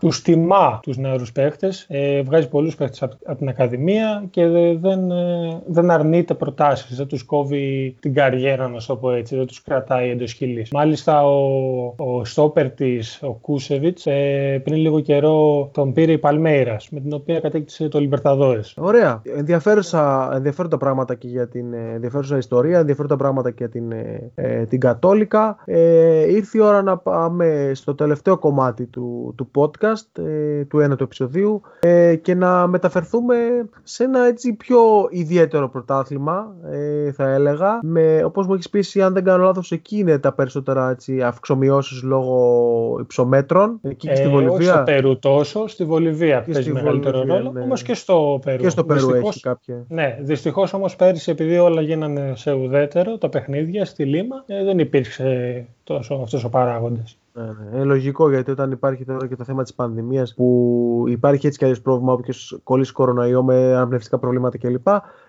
τους τιμά τους νεαρούς παίχτες, ε, βγάζει πολλούς παίχτες από, από την Ακαδημία και δεν, ε, δεν αρνείται προτάσεις, δεν τους κόβει την καριέρα να το πω έτσι, δεν τους κρατάει εντός χειλής. Μάλιστα ο, ο στόπερ της, ο Κούσεβιτς, ε, πριν λίγο καιρό τον πήρε η Παλμέιρας, με την οποία κατέκτησε το Λιμπερταδόρες. Ωραία. Ενδιαφέρουσα, ενδιαφέροντα πράγματα και για την ε, ενδιαφέρουσα ιστορία, ενδιαφέροντα πράγματα και για την, ε, ε, την Κατόλικα. Ε, ήρθε η ώρα να πάμε στο τελευταίο κομμάτι του, του podcast, ε, του ένατου επεισοδίου ε, και να μεταφερθούμε σε ένα έτσι πιο ιδιαίτερο πρωτάθλημα, ε, θα έλεγα. Με, όπως μου έχεις πει, αν δεν κάνω λάθος, εκεί είναι τα περισσότερα έτσι, αυξομοιώσεις λόγω υψομέτρων. Εκεί και στη Βολιβία. Όχι στο Περού τόσο, στη Βολιβία και παίζει μεγαλύτερο Βολιβία, ρόλο, ναι. όμως και στο Περού. Και στο Περού δυστυχώς, έχει κάποια. Ναι, δυστυχώς όμως πέρυσι επειδή όλα γίνανε σε ουδέτερο, τα παιχνίδια στη Λίμα, δεν υπήρξε τόσο αυτός ο παράγοντας. Ναι, ναι. Είναι λογικό γιατί όταν υπάρχει τώρα και το θέμα της πανδημίας που υπάρχει έτσι κι αλλιώς πρόβλημα όποιος κολλήσει κορονοϊό με αναπνευστικά προβλήματα κλπ.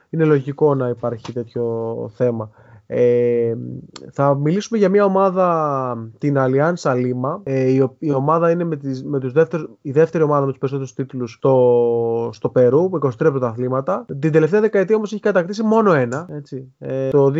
Είναι λογικό να υπάρχει τέτοιο θέμα. Ε, θα μιλήσουμε για μια ομάδα, την Allianz Lima. Ε, η, η, ομάδα είναι με τις, με τους δεύτερους, η δεύτερη ομάδα με τους περισσότερους τίτλους στο, στο Περού, με 23 πρωταθλήματα. Την τελευταία δεκαετία όμως έχει κατακτήσει μόνο ένα, έτσι, ε, το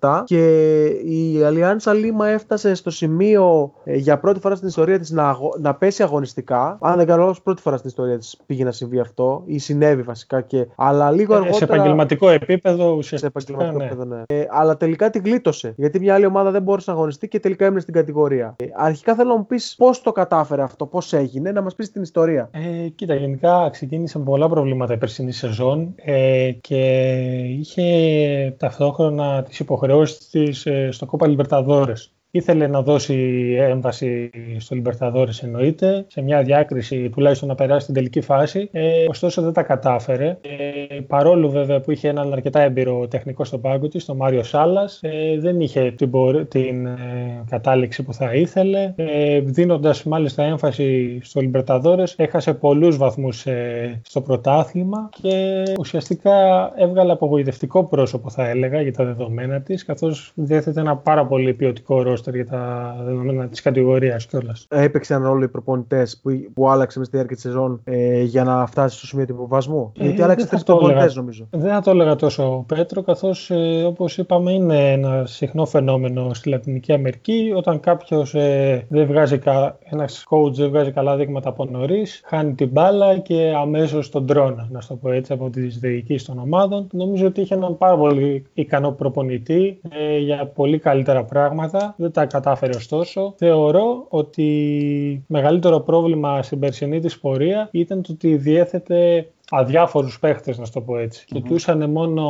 2017. Και η Allianz Lima έφτασε στο σημείο ε, για πρώτη φορά στην ιστορία της να, να πέσει αγωνιστικά. Αν δεν κάνω πρώτη φορά στην ιστορία της πήγε να συμβεί αυτό ή συνέβη βασικά. Και, αλλά λίγο ε, αργότερα... Σε επαγγελματικό επίπεδο ουσιαστικά. Σε επαγγελματικό ναι. επίπεδο, ναι. Ε, αλλά τελικά την γλίτωσε. Γιατί μια άλλη ομάδα δεν μπόρεσε να αγωνιστεί και τελικά έμεινε στην κατηγορία. Ε, αρχικά θέλω να μου πεις πώς το κατάφερε αυτό, πώς έγινε, να μας πεις την ιστορία. Ε, κοίτα, γενικά ξεκίνησε με πολλά προβλήματα η περσινή σεζόν ε, και είχε ταυτόχρονα τις υποχρεώσεις της ε, στο Κόπα Λιμπερταδόρε. Ήθελε να δώσει έμβαση στο Λιμπερταδόρες εννοείται, σε μια διάκριση τουλάχιστον να περάσει στην τελική φάση. Ε, ωστόσο δεν τα κατάφερε. Ε, παρόλο βέβαια που είχε έναν αρκετά έμπειρο τεχνικό στον πάγκο της, τον Μάριο Σάλλας, ε, δεν είχε την, την ε, κατάληξη που θα ήθελε. Ε, δίνοντας μάλιστα έμφαση στο Λιμπερταδόρες, έχασε πολλούς βαθμούς ε, στο πρωτάθλημα και ουσιαστικά έβγαλε απογοητευτικό πρόσωπο θα έλεγα για τα δεδομένα της, καθώς διέθετε ένα πάρα πολύ ποιοτικό ρόστερ για τα δεδομένα της κατηγορίας κιόλας. Έπαιξαν ρόλο οι προπονητές που, που άλλαξε με στη διάρκεια της σεζόν ε, για να φτάσει στο σημείο του υποβασμού. Ε, Γιατί άλλαξε τρεις προπονητές νομίζω. Δεν θα το έλεγα τόσο Πέτρο, καθώς ε, όπως είπαμε είναι ένα συχνό φαινόμενο στη Λατινική Αμερική. Όταν κάποιος ε, δεν βγάζει, κα... ένας coach δεν βγάζει καλά δείγματα από νωρίς, χάνει την μπάλα και αμέσως τον τρώνε, να το πω έτσι, από τις διοικήσεις των ομάδων. Νομίζω ότι είχε έναν πάρα πολύ ικανό προπονητή ε, για πολύ καλύτερα πράγματα. Δεν τα κατάφερε ωστόσο. Θεωρώ ότι μεγαλύτερο πρόβλημα στην περσινή της πορεία ήταν το ότι διέθετε αδιάφορους παίχτες, να το πω έτσι. Mm-hmm. Κοιτούσαν μόνο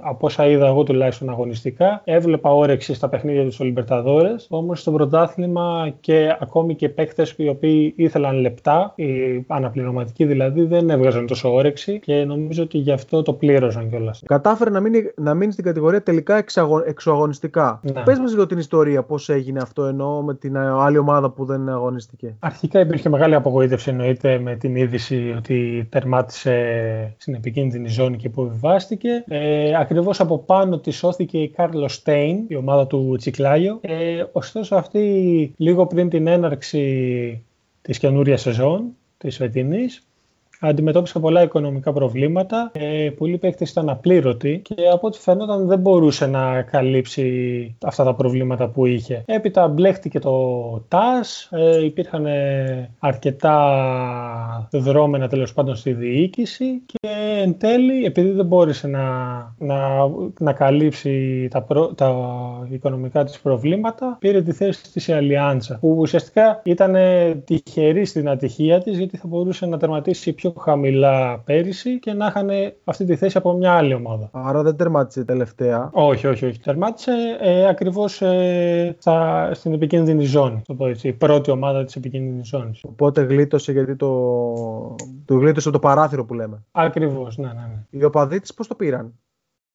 από όσα είδα εγώ τουλάχιστον αγωνιστικά. Έβλεπα όρεξη στα παιχνίδια τους Ολυμπερταδόρε. Όμως στο πρωτάθλημα και ακόμη και παίχτες οι οποίοι ήθελαν λεπτά, οι αναπληρωματικοί δηλαδή, δεν έβγαζαν τόσο όρεξη και νομίζω ότι γι' αυτό το πλήρωσαν κιόλας. Κατάφερε να μείνει, να μείνει στην κατηγορία τελικά εξαγω, εξωαγωνιστικά. Ναι. Πες μας λίγο την ιστορία, πώς έγινε αυτό ενώ με την άλλη ομάδα που δεν αγωνίστηκε. Αρχικά υπήρχε μεγάλη απογοήτευση εννοείται με την είδηση ότι τερμάτισε στην επικίνδυνη ζώνη και που επιβάστηκε. Ε, ακριβώς από πάνω τη σώθηκε η Κάρλος Στέιν, η ομάδα του Τσικλάγιο. Ε, ωστόσο αυτή λίγο πριν την έναρξη της καινούρια σεζόν, της φετινής, αντιμετώπισε πολλά οικονομικά προβλήματα. Ε, πολλοί παίκτες ήταν απλήρωτοι και από ό,τι φαίνονταν δεν μπορούσε να καλύψει αυτά τα προβλήματα που είχε. Έπειτα μπλέχτηκε το ΤΑΣ, ε, υπήρχαν αρκετά δρόμενα τέλος πάντων στη διοίκηση και εν τέλει, επειδή δεν μπόρεσε να, να, να καλύψει τα, τα οικονομικά της προβλήματα, πήρε τη θέση της η Αλιάντσα, που ουσιαστικά ήταν τυχερής στην ατυχία της γιατί θα μπορούσε να τερματίσει πιο πιο χαμηλά πέρυσι και να είχαν αυτή τη θέση από μια άλλη ομάδα. Άρα δεν τερμάτισε τελευταία. Όχι, όχι, όχι. Τερμάτισε ε, ακριβώς ε, στην επικίνδυνη ζώνη. Το πω έτσι, η πρώτη ομάδα της επικίνδυνης ζώνης. Οπότε γλίτωσε γιατί το. το γλίτωσε το παράθυρο που λέμε. Ακριβώς, ναι, ναι, ναι. Οι οπαδοί της πώς το πήραν;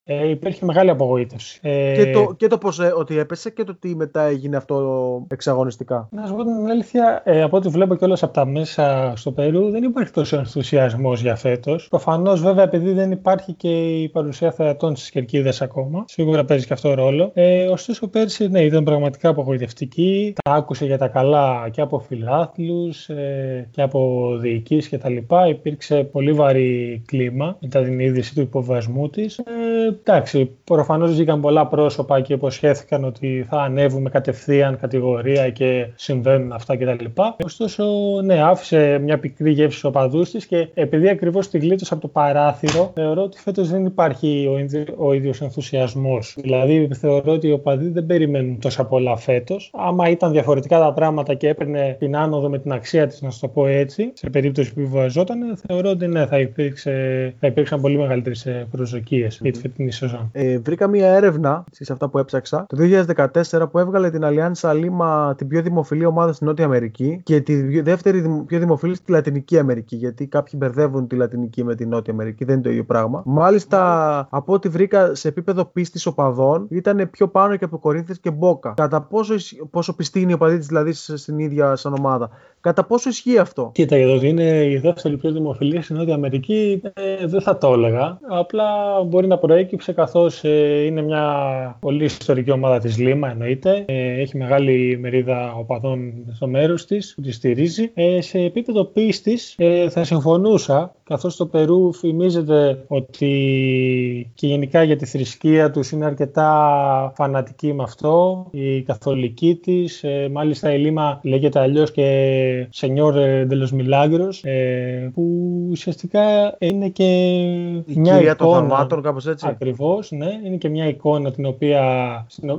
Ε, υπήρχε μεγάλη απογοήτευση. Ε, και το, και το πώς, ε, ότι έπεσε και το τι μετά έγινε αυτό εξαγωνιστικά. Να σου πω την αλήθεια, ε, από ό,τι βλέπω κιόλας από τα μέσα στο Περού, δεν υπάρχει τόσο ενθουσιασμός για φέτος. Προφανώς, βέβαια, επειδή δεν υπάρχει και η παρουσία θεατών στις κερκίδες ακόμα, σίγουρα παίζει και αυτό ρόλο. Ε, ωστόσο, πέρσι ναι, ήταν πραγματικά απογοητευτική. Τα άκουσε για τα καλά και από φιλάθλους ε, και από διοικήσει κτλ. Υπήρξε πολύ βαρύ κλίμα μετά την είδηση του υποβασμού της. Ε, εντάξει, προφανώς βγήκαν πολλά πρόσωπα και υποσχέθηκαν ότι θα ανέβουμε κατευθείαν κατηγορία και συμβαίνουν αυτά κτλ. Ωστόσο, ναι, άφησε μια πικρή γεύση στου οπαδού της και επειδή ακριβώς τη γλίτωσε από το παράθυρο, θεωρώ ότι φέτος δεν υπάρχει ο, ίδιο, ο ίδιος ενθουσιασμός. Δηλαδή, θεωρώ ότι οι οπαδοί δεν περιμένουν τόσα πολλά φέτος. Άμα ήταν διαφορετικά τα πράγματα και έπαιρνε την άνοδο με την αξία της, να σου το πω έτσι, σε περίπτωση που επιβαζόταν, θεωρώ ότι ναι, θα, υπήρξε, θα υπήρξαν πολύ μεγαλύτερες προσδοκίες mm-hmm. για τη φετινή σεζόν. Ε, βρήκα μία έρευνα σε αυτά που έψαξα το 2014 που έβγαλε την Αλιάνσα Λίμα την πιο δημοφιλή ομάδα στην Νότια Αμερική και τη δεύτερη πιο δημοφιλή στη Λατινική Αμερική. Γιατί κάποιοι μπερδεύουν τη Λατινική με τη Νότια Αμερική, δεν είναι το ίδιο πράγμα. Μάλιστα, από ό,τι βρήκα σε επίπεδο πίστης οπαδών, ήταν πιο πάνω και από Κορίνθε και Μπόκα. Κατά πόσο, πόσο πιστή είναι η οπαδή της δηλαδή στην ίδια σαν ομάδα. Κατά πόσο ισχύει αυτό; Κοίτα, για το ότι είναι η δεύτερη πιο δημοφιλή στην Νότια Αμερική, ε, δεν θα το έλεγα. Απλά μπορεί να προέκυψε καθώς ε, είναι μια πολύ ιστορική ομάδα της Λίμα, εννοείται. Ε, έχει μεγάλη μερίδα οπαδών στο μέρος της που τη στηρίζει. Ε, σε επίπεδο πίστης ε, θα συμφωνούσα, καθώς το Περού φημίζεται ότι και γενικά για τη θρησκεία τους είναι αρκετά φανατική με αυτό. Η καθολική της, ε, μάλιστα η Λίμα λέγεται αλλιώς και Σενιόρ Ντελος Μιλάγκρος που ουσιαστικά είναι και Η μια κυρία των εικόνα. θαυμάτων, κάπως έτσι. Ακριβώς, ναι. Είναι και μια εικόνα την οποία,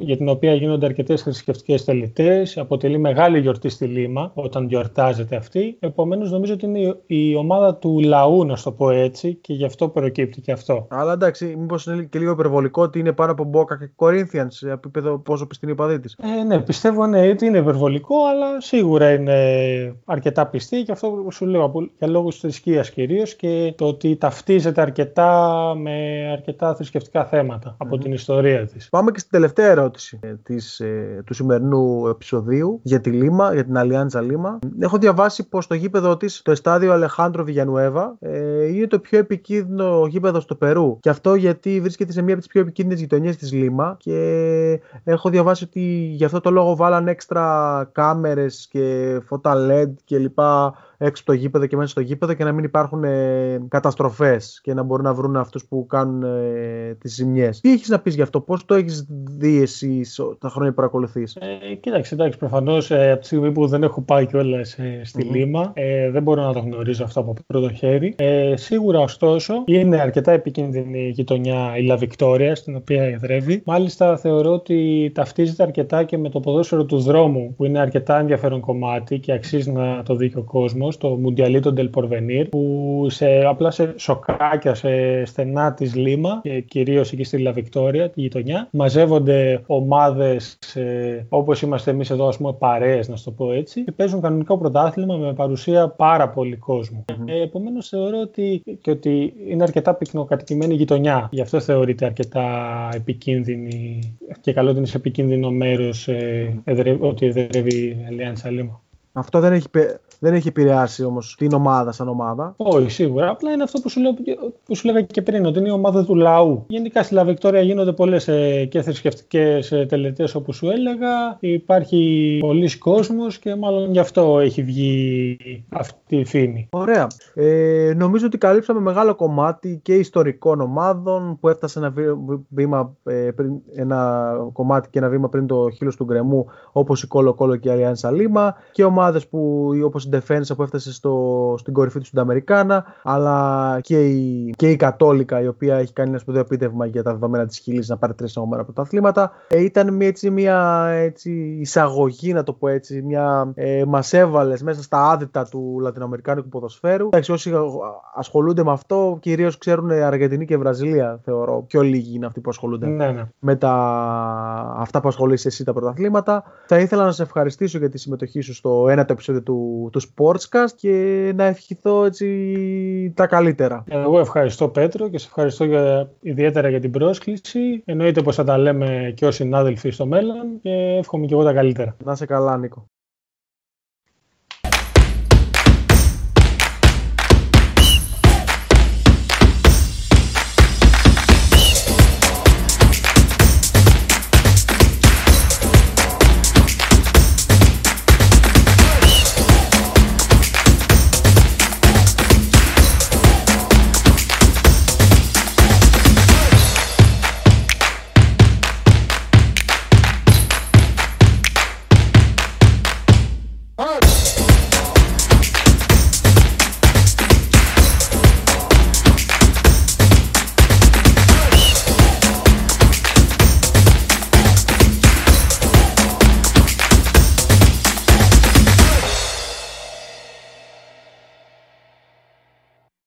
για την οποία γίνονται αρκετές θρησκευτικές τελετές. Αποτελεί μεγάλη γιορτή στη Λίμα όταν γιορτάζεται αυτή. Επομένως νομίζω ότι είναι η- η ομάδα του λαού, να σου το πω έτσι, και γι' αυτό προκύπτει και αυτό. Αλλά εντάξει, μήπως είναι και λίγο υπερβολικό ότι είναι πάνω από Μπόκα και Corinthians σε επίπεδο πόσο πιστή είναι η παδί της. Ε, ναι, πιστεύω ναι, ότι είναι υπερβολικό, αλλά σίγουρα είναι αρκετά πιστή και αυτό που σου λέω από- για λόγους θρησκείας κυρίως και το ότι ταυτίζεται αρκετά με αρκετά θρησκευτικά θέματα από την ιστορία της. Πάμε και στην τελευταία ερώτηση ε, της, ε, του σημερινού επεισοδίου για τη Λίμα, για την Αλιάντζα Λίμα. Έχω διαβάσει πως το γήπεδο της, το εστάδιο Αλεχάντρο Βιγιανουέβα, ε, είναι το πιο επικίνδυνο γήπεδο στο Περού. Και αυτό γιατί βρίσκεται σε μία από τις πιο επικίνδυνες γειτονιές της Λίμα. Και έχω διαβάσει ότι γι' αυτό το λόγο βάλαν έξτρα κάμερες και φώτα LED και λοιπά έξω από το γήπεδο και μέσα στο γήπεδο και να μην υπάρχουν ε, καταστροφές και να μπορούν να βρουν αυτούς που κάνουν ε, τις ζημιές. Τι έχεις να πεις γι' αυτό, πώς το έχεις δει εσύ σο- τα χρόνια που παρακολουθείς; Ε, κοίταξε, εντάξει, προφανώς ε, από τη στιγμή που δεν έχω πάει κιόλας ε, στη Λίμα, ε, δεν μπορώ να το γνωρίζω αυτό από πρώτο χέρι. Ε, σίγουρα, ωστόσο, είναι αρκετά επικίνδυνη η γειτονιά η Λα Βικτόρια, στην οποία εδρεύει. Μάλιστα, θεωρώ ότι ταυτίζεται αρκετά και με το ποδόσφαιρο του δρόμου, που είναι αρκετά ενδιαφέρον κομμάτι και αξίζει να το δει και ο κόσμος, το Mundialito del Porvenir, που σε, απλά σε σοκάκια, σε στενά της Λίμα, και κυρίως εκεί στη Λα Βικτόρια, τη γειτονιά, μαζεύονται ομάδες ε, όπως είμαστε εμείς εδώ, ας πούμε, παρέες, να σου το πω έτσι, και παίζουν κανονικό πρωτάθλημα με παρουσία πάρα πολύ κόσμου. Ε, Επομένως, θεωρώ ότι, και ότι είναι αρκετά πυκνοκατοικημένη γειτονιά. Γι' αυτό θεωρείται αρκετά επικίνδυνη και καλό ότι είναι σε επικίνδυνο μέρος ε, εδρε- ότι εδρεύει η Αλιάνσα Λίμα. Αυτό δεν έχει, πε- δεν έχει επηρεάσει όμως την ομάδα σαν ομάδα. Όχι, σίγουρα. Απλά είναι αυτό που σου, λέω, που σου λέγα και πριν, ότι είναι η ομάδα του λαού. Γενικά στη Λαβικτόρια γίνονται πολλές ε, και θρησκευτικές ε, τελετές, όπως σου έλεγα. Υπάρχει πολλοί κόσμος και μάλλον γι' αυτό έχει βγει αυτή η φήμη. Ωραία. Ε, νομίζω ότι καλύψαμε μεγάλο κομμάτι και ιστορικών ομάδων που έφτασε ένα βή- βήμα, ε, πριν, ένα κομμάτι και ένα βήμα πριν το χείλος του γκρεμού όπως η Κόλο Κόλο και η Αλιάνσα Λίμα και ομάδες που, όπως η Defensa που έφτασε στο, στην κορυφή του Συνταμερικάνα αλλά και η, και η Κατόλικα η οποία έχει κάνει ένα σπουδαίο επίτευγμα για τα δεδομένα της Χιλής να πάρει τρεις νούμερα από τα αθλήματα. Ε, ήταν μια, έτσι, μια έτσι, εισαγωγή να το πω έτσι, μια, ε, μας έβαλες μέσα στα άδυτα του Λατινοαμερικάνικου ποδοσφαίρου. Εντάξει, όσοι ασχολούνται με αυτό κυρίως ξέρουν Αργεντινή και Βραζιλία θεωρώ. Πιο λίγοι είναι αυτοί που ασχολούνται Ναι, ναι. με τα... αυτά που ασχολείσαι εσύ τα πρωταθλήματα. Θα ήθελα να σε ευχαριστήσω για τη συμμετοχή σου στο ένα επεισόδιο του, του Sportscast και να ευχηθώ έτσι τα καλύτερα. Εγώ ευχαριστώ Πέτρο και σε ευχαριστώ για, ιδιαίτερα για την πρόσκληση. Εννοείται πως θα τα λέμε και ως συνάδελφοι στο μέλλον και εύχομαι και εγώ τα καλύτερα. Να σε καλά Νίκο.